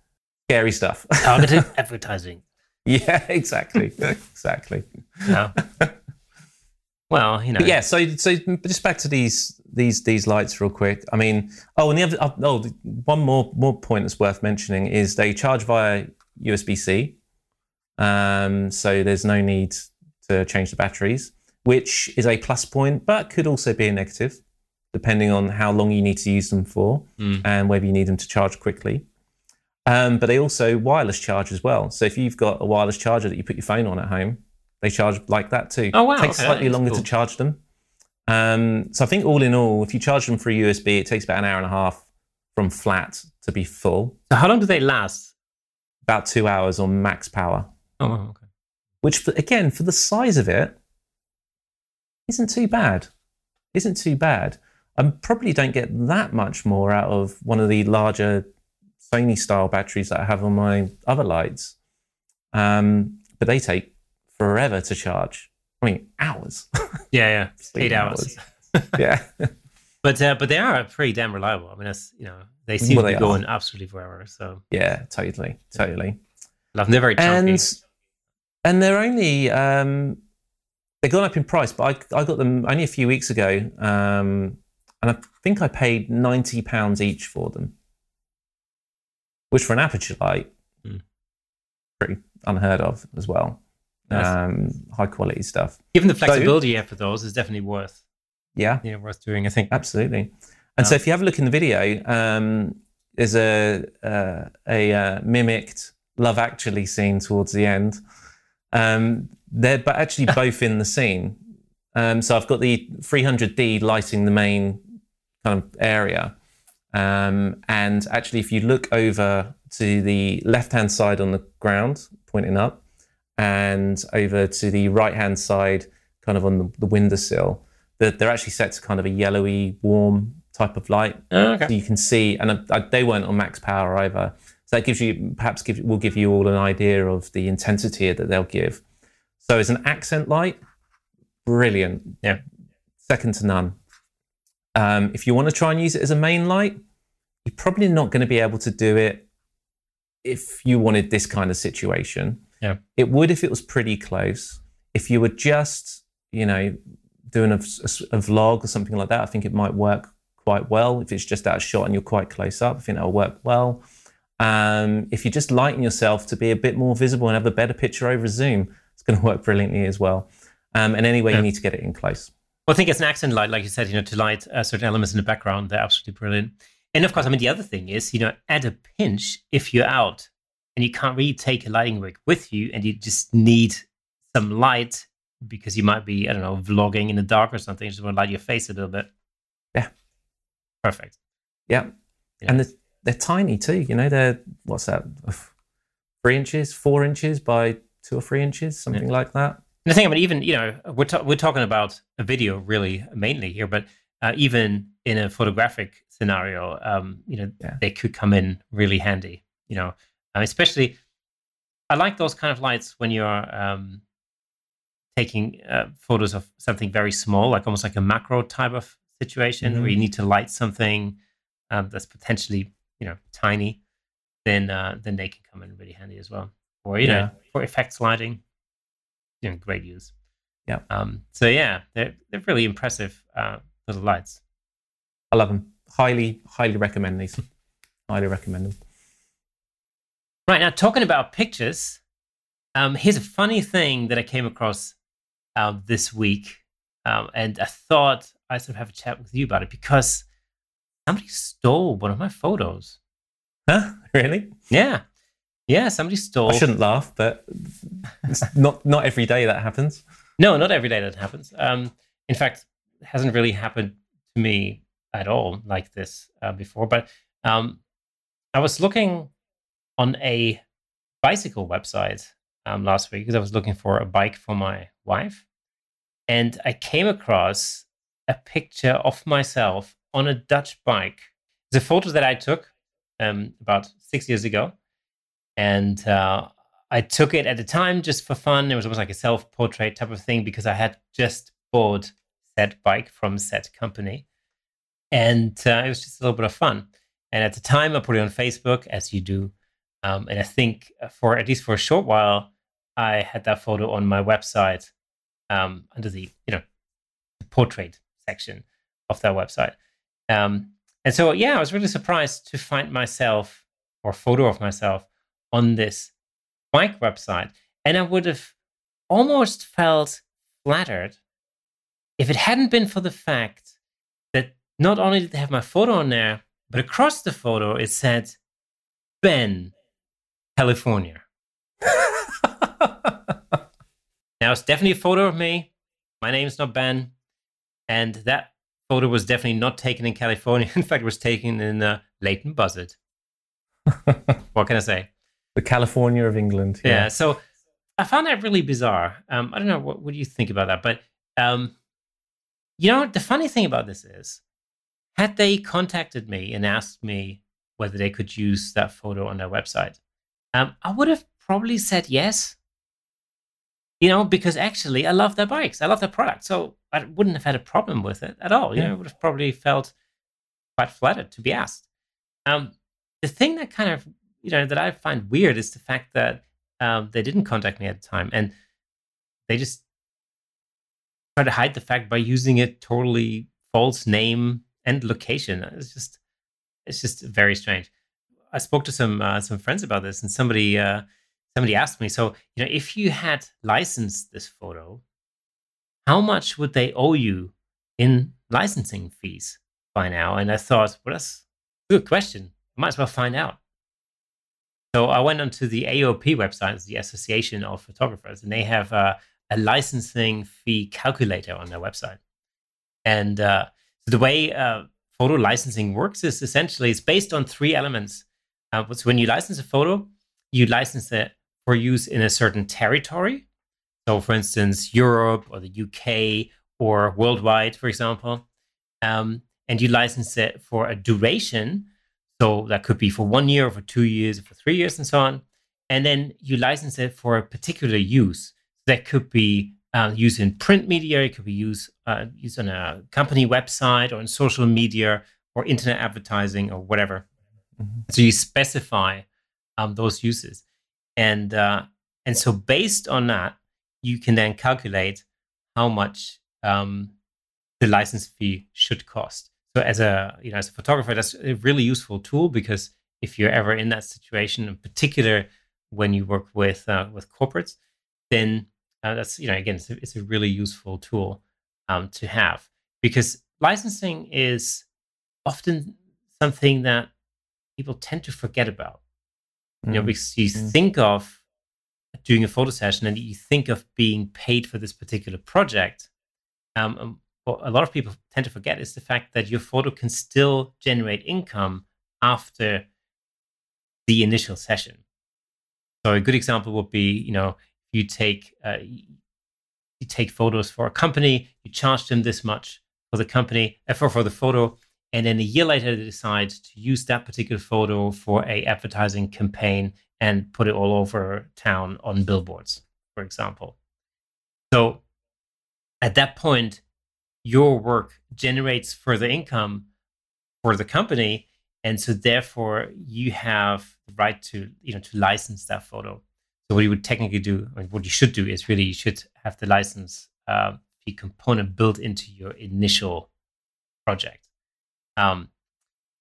scary stuff. Targeted advertising. Yeah, exactly, exactly. Yeah. Well, you know. But yeah, so so just back to these these these lights real quick. I mean, oh, and the other oh, one more more point that's worth mentioning is they charge via USB C. Um, so there's no need to change the batteries, which is a plus point, but could also be a negative, depending on how long you need to use them for Mm. and whether you need them to charge quickly. Um, but they also wireless charge as well. So if you've got a wireless charger that you put your phone on at home, they charge like that too. Oh, wow, takes okay, slightly longer cool. to charge them. Um, so I think all in all, if you charge them through USB, it takes about an hour and a half from flat to be full. So how long do they last? About two hours on max power, Oh, okay. which for, again, for the size of it, isn't too bad. Isn't too bad. I probably don't get that much more out of one of the larger Sony style batteries that I have on my other lights. Um, but they take forever to charge. I mean, hours. Yeah, yeah. Eight Sleeping hours. yeah. But uh, but they are pretty damn reliable. I mean, that's you know they seem Well, to be going are. absolutely forever. So Yeah, totally. Totally. love them. They're very chunky. and and they're only um, they've gone up in price, but I, I got them only a few weeks ago, um, and I think I paid ninety pounds each for them, which for an Aputure light, Hmm. pretty unheard of as well. Nice. Um, high quality stuff. Given the flexibility you have for those, is definitely worth Yeah, know worth doing. I think. absolutely. And so, if you have a look in the video, um, there's a uh, a uh, mimicked Love Actually scene towards the end. Um, they're but actually both in the scene. Um, so I've got the 300D lighting the main kind of area, um, and actually, if you look over to the left hand side on the ground, pointing up, and over to the right hand side, kind of on the, the windowsill, that they're actually set to kind of a yellowy, warm type of light. Oh, okay. So you can see, and uh, they weren't on max power either. So that gives you, perhaps, give, will give you all an idea of the intensity that they'll give. So as an accent light, brilliant. Yeah. Second to none. Um, if you want to try and use it as a main light, you're probably not going to be able to do it if you wanted this kind of situation. Yeah. It would if it was pretty close. If you were just, you know, doing a, a- a vlog or something like that, I think it might work quite well. If it's just out of shot and you're quite close up, I think that'll work well. Um, if you just lighten yourself to be a bit more visible and have a better picture over zoom, it's going to work brilliantly as well. Um, and anyway, Yeah. you need to get it in close. Well, I think it's an accent light, like you said, you know, to light uh, certain elements in the background. They're absolutely brilliant. And of course, I mean, the other thing is, you know, at a pinch, if you're out and you can't really take a lighting rig with you and you just need some light because you might be, I don't know, vlogging in the dark or something, you just want to light your face a little bit. Yeah. Perfect. Yeah. Yeah. And they're, they're tiny too. You know, they're, what's that? Three inches, four inches by two or three inches, something like that. And the thing, I mean, even you know, we're ta- we're talking about a video really mainly here, but uh, even in a photographic scenario, um, you know, Yeah. they could come in really handy. You know, uh, especially I like those kind of lights when you're um, taking uh, photos of something very small, like almost like a macro type of situation where you need to light something um, that's potentially you know tiny. Then uh, then they can come in really handy as well, or you Yeah. know, for effects lighting you know, great use. Yeah. Um, so yeah, they're they're really impressive uh, little lights. I love them. Highly, highly recommend these. highly recommend them. Right now, talking about pictures, um, here's a funny thing that I came across uh, this week, um, and I thought I sort of have a chat with you about it because somebody stole one of my photos. Huh? Really? Yeah, yeah, somebody stole. I shouldn't laugh, but it's not not every day that happens. No, not every day that happens. Um, in fact, it hasn't really happened to me at all like this uh, before. But um, I was looking on a bicycle website um, last week because I was looking for a bike for my wife, and I came across a picture of myself on a Dutch bike. A photo that I took um, about six years ago, and uh, I took it at the time just for fun. It was almost like a self portrait type of thing because I had just bought said bike from said company. And uh, it was just a little bit of fun. And at the time, I put it on Facebook, as you do. Um, and I think for at least for a short while, I had that photo on my website um, under the you know the portrait section of that website. Um, and so yeah, I was really surprised to find myself or photo of myself on this bike website, and I would have almost felt flattered if it hadn't been for the fact not only did they have my photo on there, but across the photo it said Ben, California. now it's definitely a photo of me. My name's not Ben, and that photo was definitely not taken in California. In fact, it was taken in uh, Leighton Buzzard. what can I say? The California of England. Yeah. yeah so I found that really bizarre. Um, I don't know what, what do you think about that, but um, you know the funny thing about this is, had they contacted me and asked me whether they could use that photo on their website, um, I would have probably said yes. You know, because actually I love their bikes, I love their product, so I wouldn't have had a problem with it at all. You yeah. know, I would have probably felt quite flattered to be asked. Um, the thing that kind of you know that I find weird is the fact that um, they didn't contact me at the time, and they just try to hide the fact by using a totally false name and location. It's just it's just very strange. I spoke to some uh, some friends about this, and somebody uh, somebody asked me, so you know, if you had licensed this photo, how much would they owe you in licensing fees by now? And I thought, well, that's a good question. I might as well find out. So I went onto the AOP website, the Association of Photographers, and they have a, a licensing fee calculator on their website. And uh, the way uh, photo licensing works is essentially it's based on three elements. Uh, so when you license a photo, you license it for use in a certain territory. So, for instance, Europe or the UK or worldwide, for example. Um, and you license it for a duration. So that could be for one year, or for two years, or for three years, and so on. And then you license it for a particular use. That could be uh, used in print media, it could be used, uh, used on a company website or in social media or internet advertising or whatever. Mm-hmm. So you specify um, those uses. And, uh, and so based on that, you can then calculate how much um, the license fee should cost. So as a you know as a photographer, that's a really useful tool because if you're ever in that situation, in particular when you work with uh, with corporates, then uh, that's you know again it's a, it's a really useful tool um, to have because licensing is often something that people tend to forget about. You know, because you mm. think of doing a photo session and you think of being paid for this particular project, um, what a lot of people tend to forget is the fact that your photo can still generate income after the initial session. So a good example would be, you know, you take uh, you take photos for a company, you charge them this much for the company uh, for for the photo, and then a year later they decide to use that particular photo for a advertising campaign and put it all over town on billboards, for example. So at that point, your work generates further income for the company. And so therefore you have the right to, you know, to license that photo. So what you would technically do, what you should do is really you should have the license uh, component built into your initial project. Um,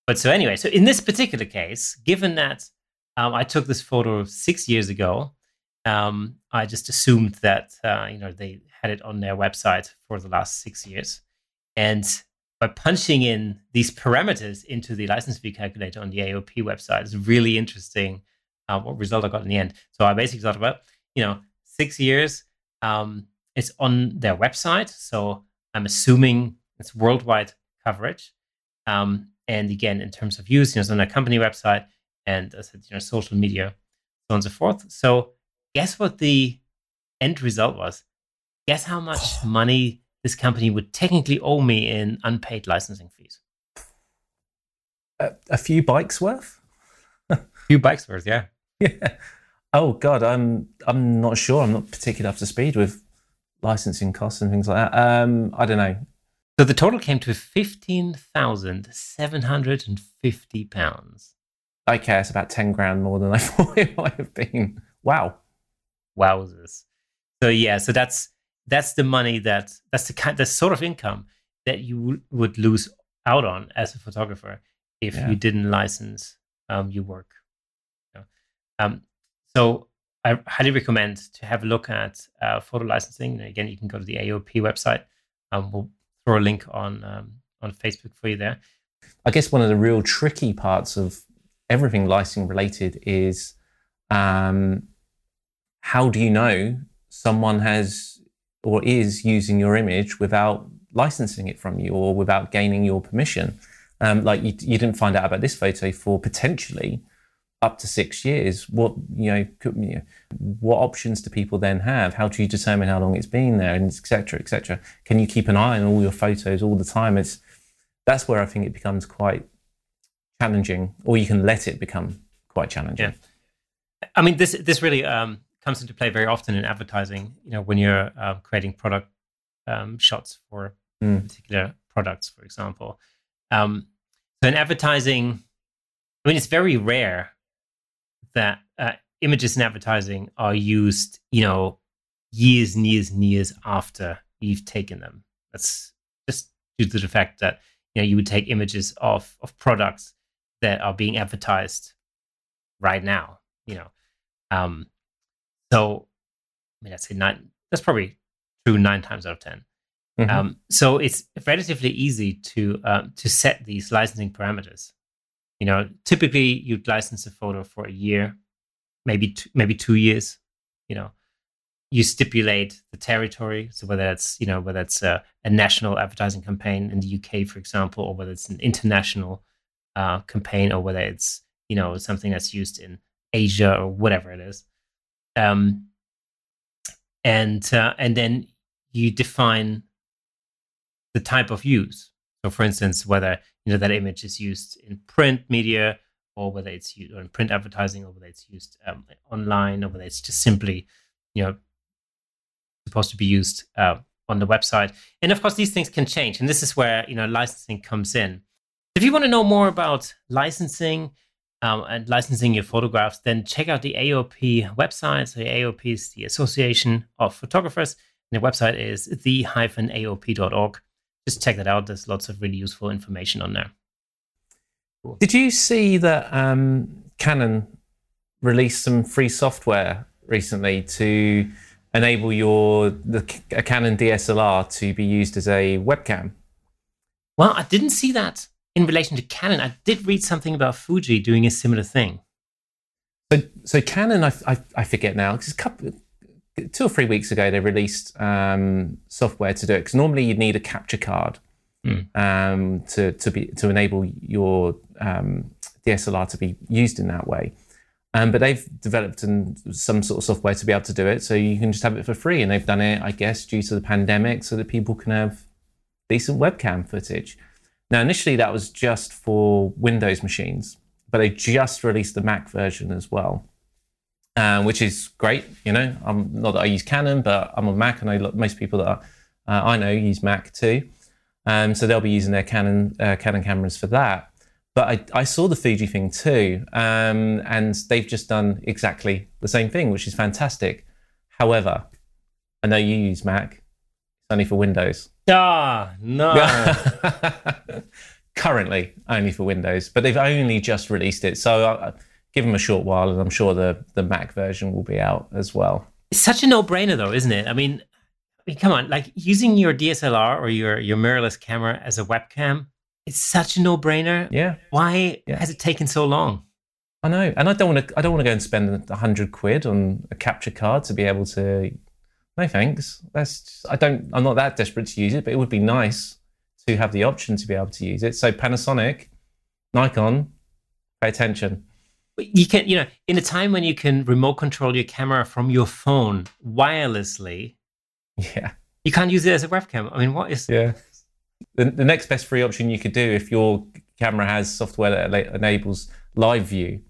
but so anyway, so in this particular case, given that um, I took this photo six years ago. Um, I just assumed that uh, you know they had it on their website for the last six years, and by punching in these parameters into the license fee calculator on the AOP website, it's really interesting uh, what result I got in the end. So I basically thought about you know six years. Um, it's on their website, so I'm assuming it's worldwide coverage. Um, and again, in terms of use, you know, it's on a company website and I said, you know, social media, so on and so forth. So guess what the end result was? Guess how much money this company would technically owe me in unpaid licensing fees? A, a few bikes worth? a few bikes worth, yeah. Yeah. Oh God, I'm I'm not sure. I'm not particularly up to speed with licensing costs and things like that. Um, I don't know. So the total came to fifteen thousand seven hundred and fifty pounds. okay, it's about 10 grand more than I thought it might have been. Wow. Wowzers. So yeah, so that's that's the money that that's the kind the sort of income that you w- would lose out on as a photographer if Yeah. you didn't license um, your work. Um, so I highly recommend to have a look at uh, photo licensing. And again, you can go to the AOP website. Um, we'll throw a link on um, on Facebook for you there. I guess one of the real tricky parts of everything licensing related is um, how do you know someone has or is using your image without licensing it from you or without gaining your permission? Um, like you, you didn't find out about this photo for potentially up to six years. What you know, could, you know, what options do people then have? How do you determine how long it's been there, and etc. cetera, et cetera? Can you keep an eye on all your photos all the time? It's that's where I think it becomes quite challenging, or you can let it become quite challenging. Yeah. I mean, this this really um, comes into play very often in advertising. You know, when you're uh, creating product um, shots for Mm. particular products, for example. Um, so in advertising, I mean, it's very rare that uh, images in advertising are used. You know, years and years and years after you've taken them. That's just due to the fact that you know you would take images of of products that are being advertised right now you know um so i mean that's a nine that's probably true nine times out of 10 Mhm. um so it's relatively easy to um to set these licensing parameters you know typically you'd license a photo for a year maybe two, maybe two years you know. You stipulate the territory so whether it's you know whether it's a, a national advertising campaign in the uk for example or whether it's an international uh, campaign or whether it's you know something that's used in asia or whatever it is. Um, and uh, and then you define the type of use so for instance whether you know that image is used in print media or whether it's used in print advertising or whether it's used um, online or whether it's just simply you know supposed to be used uh, on the website. And of course, these things can change. And this is where you know licensing comes in. If you want to know more about licensing um, and licensing your photographs, then check out the AOP website. So the AOP is the Association of Photographers. And the website is the-aop.org. Just check that out. There's lots of really useful information on there. Cool. Did you see that um, Canon released some free software recently to enable your the a Canon DSLR to be used as a webcam? Well, I didn't see that in relation to Canon. I did read something about Fuji doing a similar thing. So, so Canon, I, I, I forget now. 'cause a couple, two or three weeks ago, they released um, software to do it. Because normally you'd need a capture card Hmm. um, to to be to enable your um, DSLR to be used in that way. Um, but they've developed an, some sort of software to be able to do it, so you can just have it for free. And they've done it, I guess, due to the pandemic, so that people can have decent webcam footage. Now, initially, that was just for Windows machines, but they just released the Mac version as well, um, which is great. You know, I'm not that I use Canon, but I'm on Mac, and I most people that are, uh, I know use Mac too. Um, so they'll be using their Canon uh, Canon cameras for that. But I, I saw the Fuji thing too, um, and they've just done exactly the same thing, which is fantastic. However, I know you use Mac; it's only for Windows. Ah, no. Currently, only for Windows, but they've only just released it. So uh, give them a short while, and I'm sure the the Mac version will be out as well. It's such a no-brainer, though, isn't it? I mean, I mean, come on, like using your DSLR or your your mirrorless camera as a webcam, it's such a no-brainer. Yeah, Why Yeah. has it taken so long? I know, and I don't want to. I don't want to go and spend a hundred quid on a capture card to be able to. No thanks. That's. Just, I don't. I'm not that desperate to use it, but it would be nice to have the option to be able to use it. So Panasonic, Nikon, pay attention. You can, you know, in a time when you can remote control your camera from your phone wirelessly, Yeah, you can't use it as a webcam. I mean, what is? yeah. The, the next best free option you could do if your camera has software that enables live view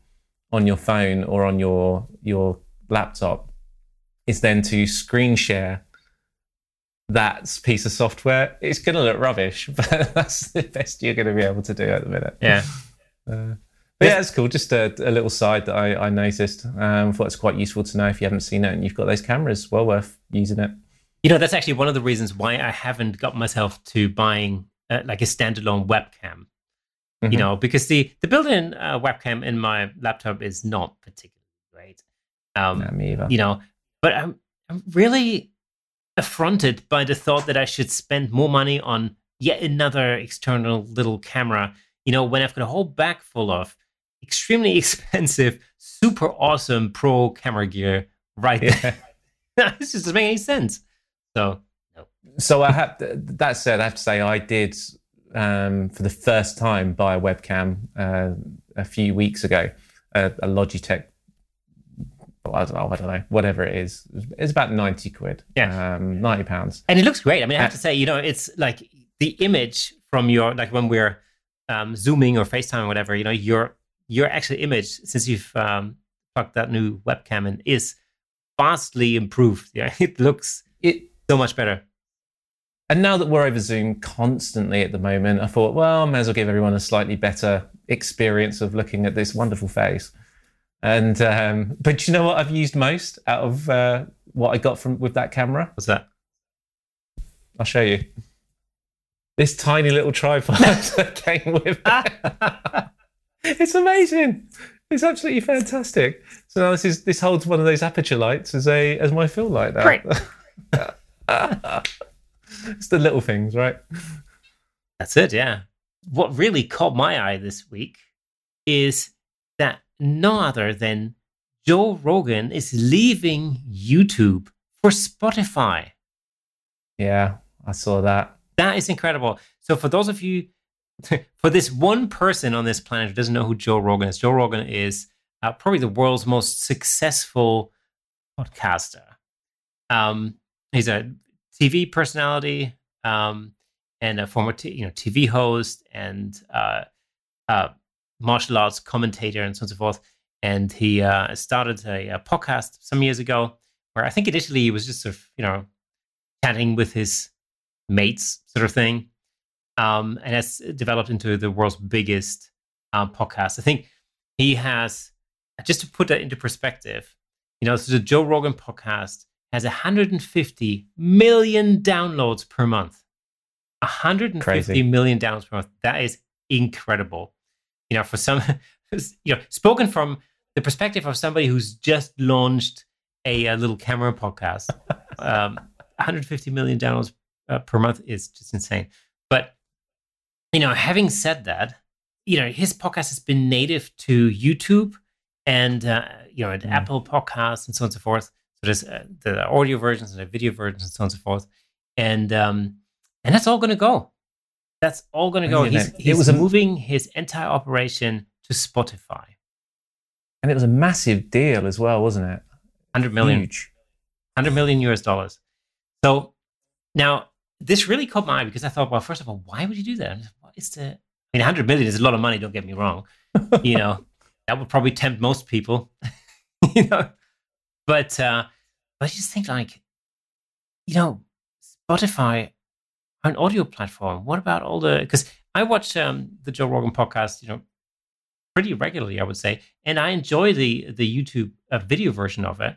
on your phone or on your your laptop is then to screen share that piece of software. It's going to look rubbish, but that's the best you're going to be able to do at the minute. Yeah. Uh, But yeah, it's cool. Just a, a little side that I, I noticed. Um, thought it's quite useful to know if you haven't seen it and you've got those cameras. Well worth using it. You know, that's actually one of the reasons why I haven't got myself to buying uh, like a standalone webcam. Mm-hmm. You know, because the the built-in uh, webcam in my laptop is not particularly great. Um, no, me either. You know, but I'm I'm really affronted by the thought that I should spend more money on yet another external little camera. You know, when I've got a whole bag full of extremely expensive, super awesome pro camera gear right there. this just doesn't make any sense. So, no. So I have that said, I have to say I did um, for the first time buy a webcam uh, a few weeks ago, a, a Logitech. I don't know, I don't know, whatever it is. It's about ninety quid. Yeah, um, ninety pounds, and it looks great. I mean, I have uh, to say, you know, it's like the image from your like when we're um, zooming or FaceTime or whatever. You know, your your actual image since you've um, plugged that new webcam in is vastly improved. Yeah, it looks it so much better. And now that we're over Zoom constantly at the moment, I thought, well, I may as well give everyone a slightly better experience of looking at this wonderful face. And um, but you know what I've used most out of uh, what I got from with that camera? What's that? I'll show you. This tiny little tripod that came with it. it's amazing. It's absolutely fantastic. So now this is this holds one of those Aputure lights as a as my fill light now. Great. it's the little things, right? That's it, yeah. What really caught my eye this week is that no other than Joe Rogan is leaving YouTube for Spotify. Yeah, I saw that. That is incredible. So for those of you for this one person on this planet who doesn't know who Joe Rogan is, Joe Rogan is uh, probably the world's most successful podcaster. Um, he's a TV personality um, and a former t- you know TV host and uh, uh, martial arts commentator and so on and so forth. And he uh, started a, a, podcast some years ago where I think initially he was just sort of you know chatting with his mates sort of thing um, and has developed into the world's biggest um, podcast. I think he has, just to put that into perspective, you know, so the Joe Rogan podcast has 150 million downloads per month. 150 Crazy. million downloads per month. That is incredible. You know, for some, you know, spoken from the perspective of somebody who's just launched a, a little camera podcast, um, 150 million downloads uh, per month is just insane. You know, having said that, you know, his podcast has been native to YouTube and, uh, you know, mm. Apple Podcasts and so on and so forth. So there's uh, the audio versions and the video versions and so on and so forth. And, um, and that's all going to go. That's all going to go. He's, he's it was moving his entire operation to Spotify. And it was a massive deal as well, wasn't it? 100 million. Huge. 100 million US dollars. So now this really caught my eye because I thought, well, first of all, why would you do that? Is the? I mean, 100 million is a lot of money. Don't get me wrong. You know, that would probably tempt most people. you know, but uh, but I just think like, you know, Spotify, an audio platform. What about all the? Because I watch um, the Joe Rogan podcast. You know, pretty regularly, I would say, and I enjoy the the YouTube uh, video version of it.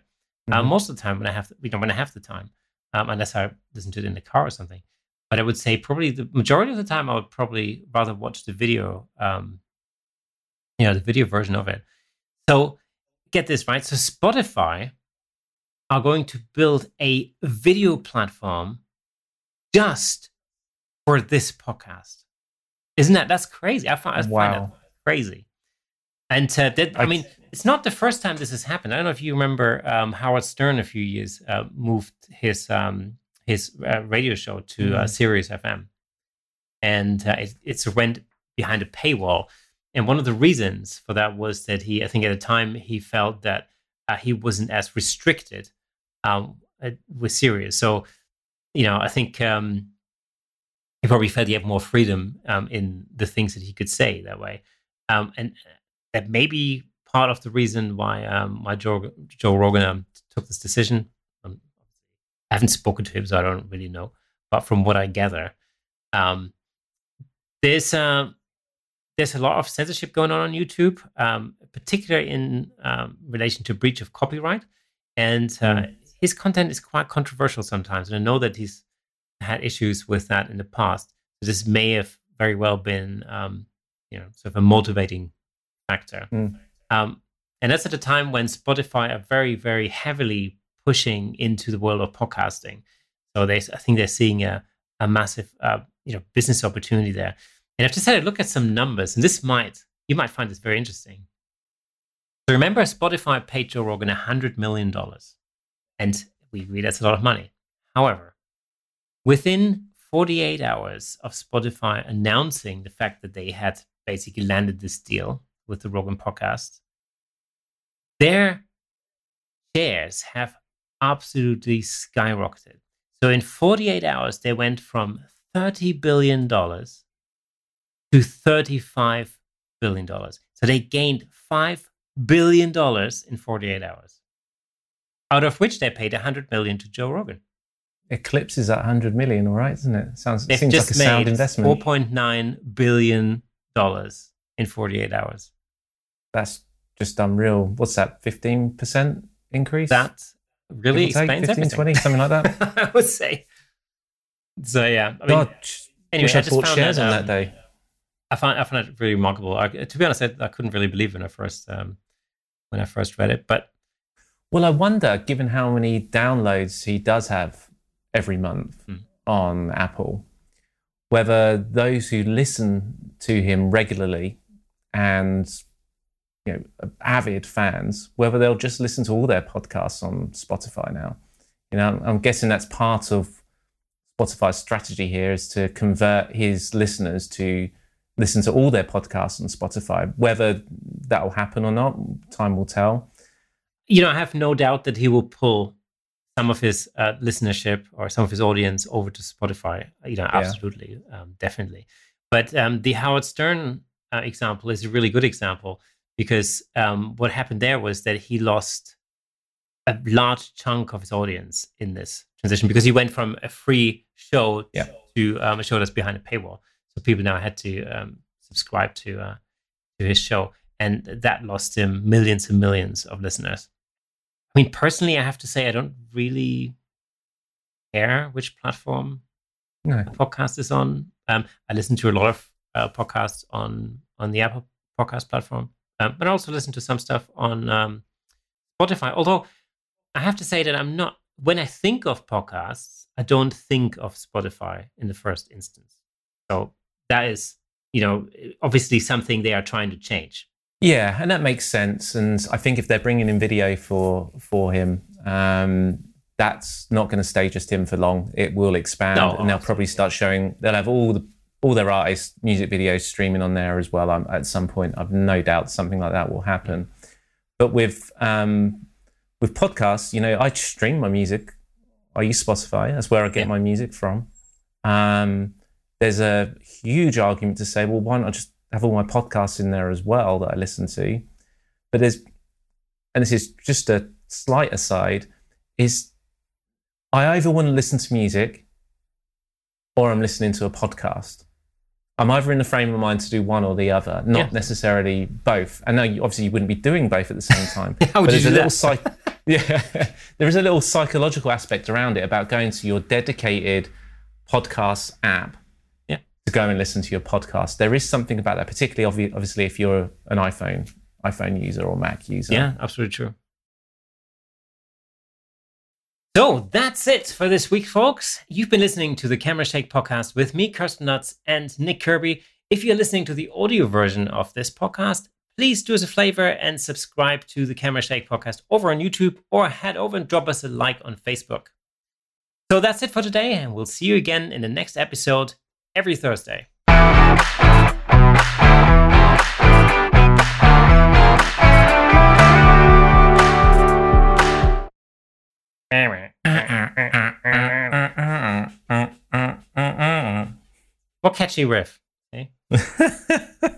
Uh, mm-hmm. Most of the time when I have, you know, when I have the time, um, unless I listen to it in the car or something but I would say probably the majority of the time I would probably rather watch the video, um, you know, the video version of it. So get this right. So Spotify are going to build a video platform just for this podcast. Isn't that that's crazy? I find, I wow. find that crazy. And uh, that, I mean, it's not the first time this has happened. I don't know if you remember um, Howard Stern a few years uh, moved his um, his uh, radio show to mm-hmm. uh, Sirius FM, and uh, it, it's went behind a paywall. And one of the reasons for that was that he, I think, at the time, he felt that uh, he wasn't as restricted um, with Sirius. So, you know, I think um, he probably felt he had more freedom um, in the things that he could say that way, um, and that may be part of the reason why um, why Joe, Joe Rogan um, took this decision. I haven't spoken to him, so I don't really know. But from what I gather, um, there's uh, there's a lot of censorship going on on YouTube, um, particularly in um, relation to breach of copyright. And uh, mm. his content is quite controversial sometimes. And I know that he's had issues with that in the past. So this may have very well been, um, you know, sort of a motivating factor. Mm. Um, and that's at a time when Spotify are very, very heavily pushing into the world of podcasting. So they, I think they're seeing a, a massive, uh, you know, business opportunity there. And I've just decided to look at some numbers, and this might, you might find this very interesting. So remember, Spotify paid Joe Rogan $100 million. And we agree that's a lot of money. However, within 48 hours of Spotify announcing the fact that they had basically landed this deal with the Rogan podcast, their shares have absolutely skyrocketed. So in 48 hours, they went from $30 billion to $35 billion. So they gained $5 billion in 48 hours, out of which they paid 100 million to Joe Rogan. Eclipses that 100 million, all right, isn't it? Sounds They've seems just like a sound investment. $4.9 billion in 48 hours. That's just unreal. What's that? 15% increase? That really explains 15, everything. 20, something like that. I would say. So yeah, I mean, God, anyway, wish I, I bought shares that, um, on that day. I find I find it really remarkable. I, to be honest, I, I, couldn't really believe when I first um, when I first read it. But well, I wonder, given how many downloads he does have every month hmm. on Apple, whether those who listen to him regularly and you know avid fans, whether they'll just listen to all their podcasts on Spotify now. You know, I'm guessing that's part of Spotify's strategy here is to convert his listeners to listen to all their podcasts on Spotify. Whether that will happen or not, time will tell. You know, I have no doubt that he will pull some of his uh, listenership or some of his audience over to Spotify. You know, absolutely, yeah. um, definitely. But um, the Howard Stern uh, example is a really good example because um, what happened there was that he lost a large chunk of his audience in this transition because he went from a free show yeah. to um, a show that's behind a paywall. So people now had to um, subscribe to uh, to his show, and that lost him millions and millions of listeners. I mean, personally, I have to say I don't really care which platform no. the podcast is on. Um, I listen to a lot of uh, podcasts on on the Apple Podcast platform, um, but I also listen to some stuff on um, Spotify. Although I have to say that I'm not when I think of podcasts, I don't think of Spotify in the first instance. So that is, you know, obviously something they are trying to change. Yeah, and that makes sense. And I think if they're bringing in video for for him, um, that's not going to stay just him for long. It will expand, no, and they'll probably start showing. They'll have all the all their artists' music videos streaming on there as well. At some point, I've no doubt something like that will happen. But with um, with podcasts, you know, I stream my music. I use Spotify. That's where I get yeah. my music from. Um, there's a huge argument to say, well, why not just have all my podcasts in there as well that I listen to? But there's, and this is just a slight aside, is I either want to listen to music or I'm listening to a podcast. I'm either in the frame of mind to do one or the other, not yeah. necessarily both. And now, you, obviously you wouldn't be doing both at the same time. How would but you do a little psych- yeah, there is a little psychological aspect around it about going to your dedicated podcast app yeah. to go and listen to your podcast. There is something about that, particularly obviously if you're an iPhone iPhone user or Mac user. Yeah, absolutely true. So that's it for this week, folks. You've been listening to the Camera Shake podcast with me, Kirsten Nuts, and Nick Kirby. If you're listening to the audio version of this podcast, please do us a favor and subscribe to the Camera Shake podcast over on YouTube or head over and drop us a like on Facebook. So that's it for today, and we'll see you again in the next episode every Thursday. What catchy riff? Eh?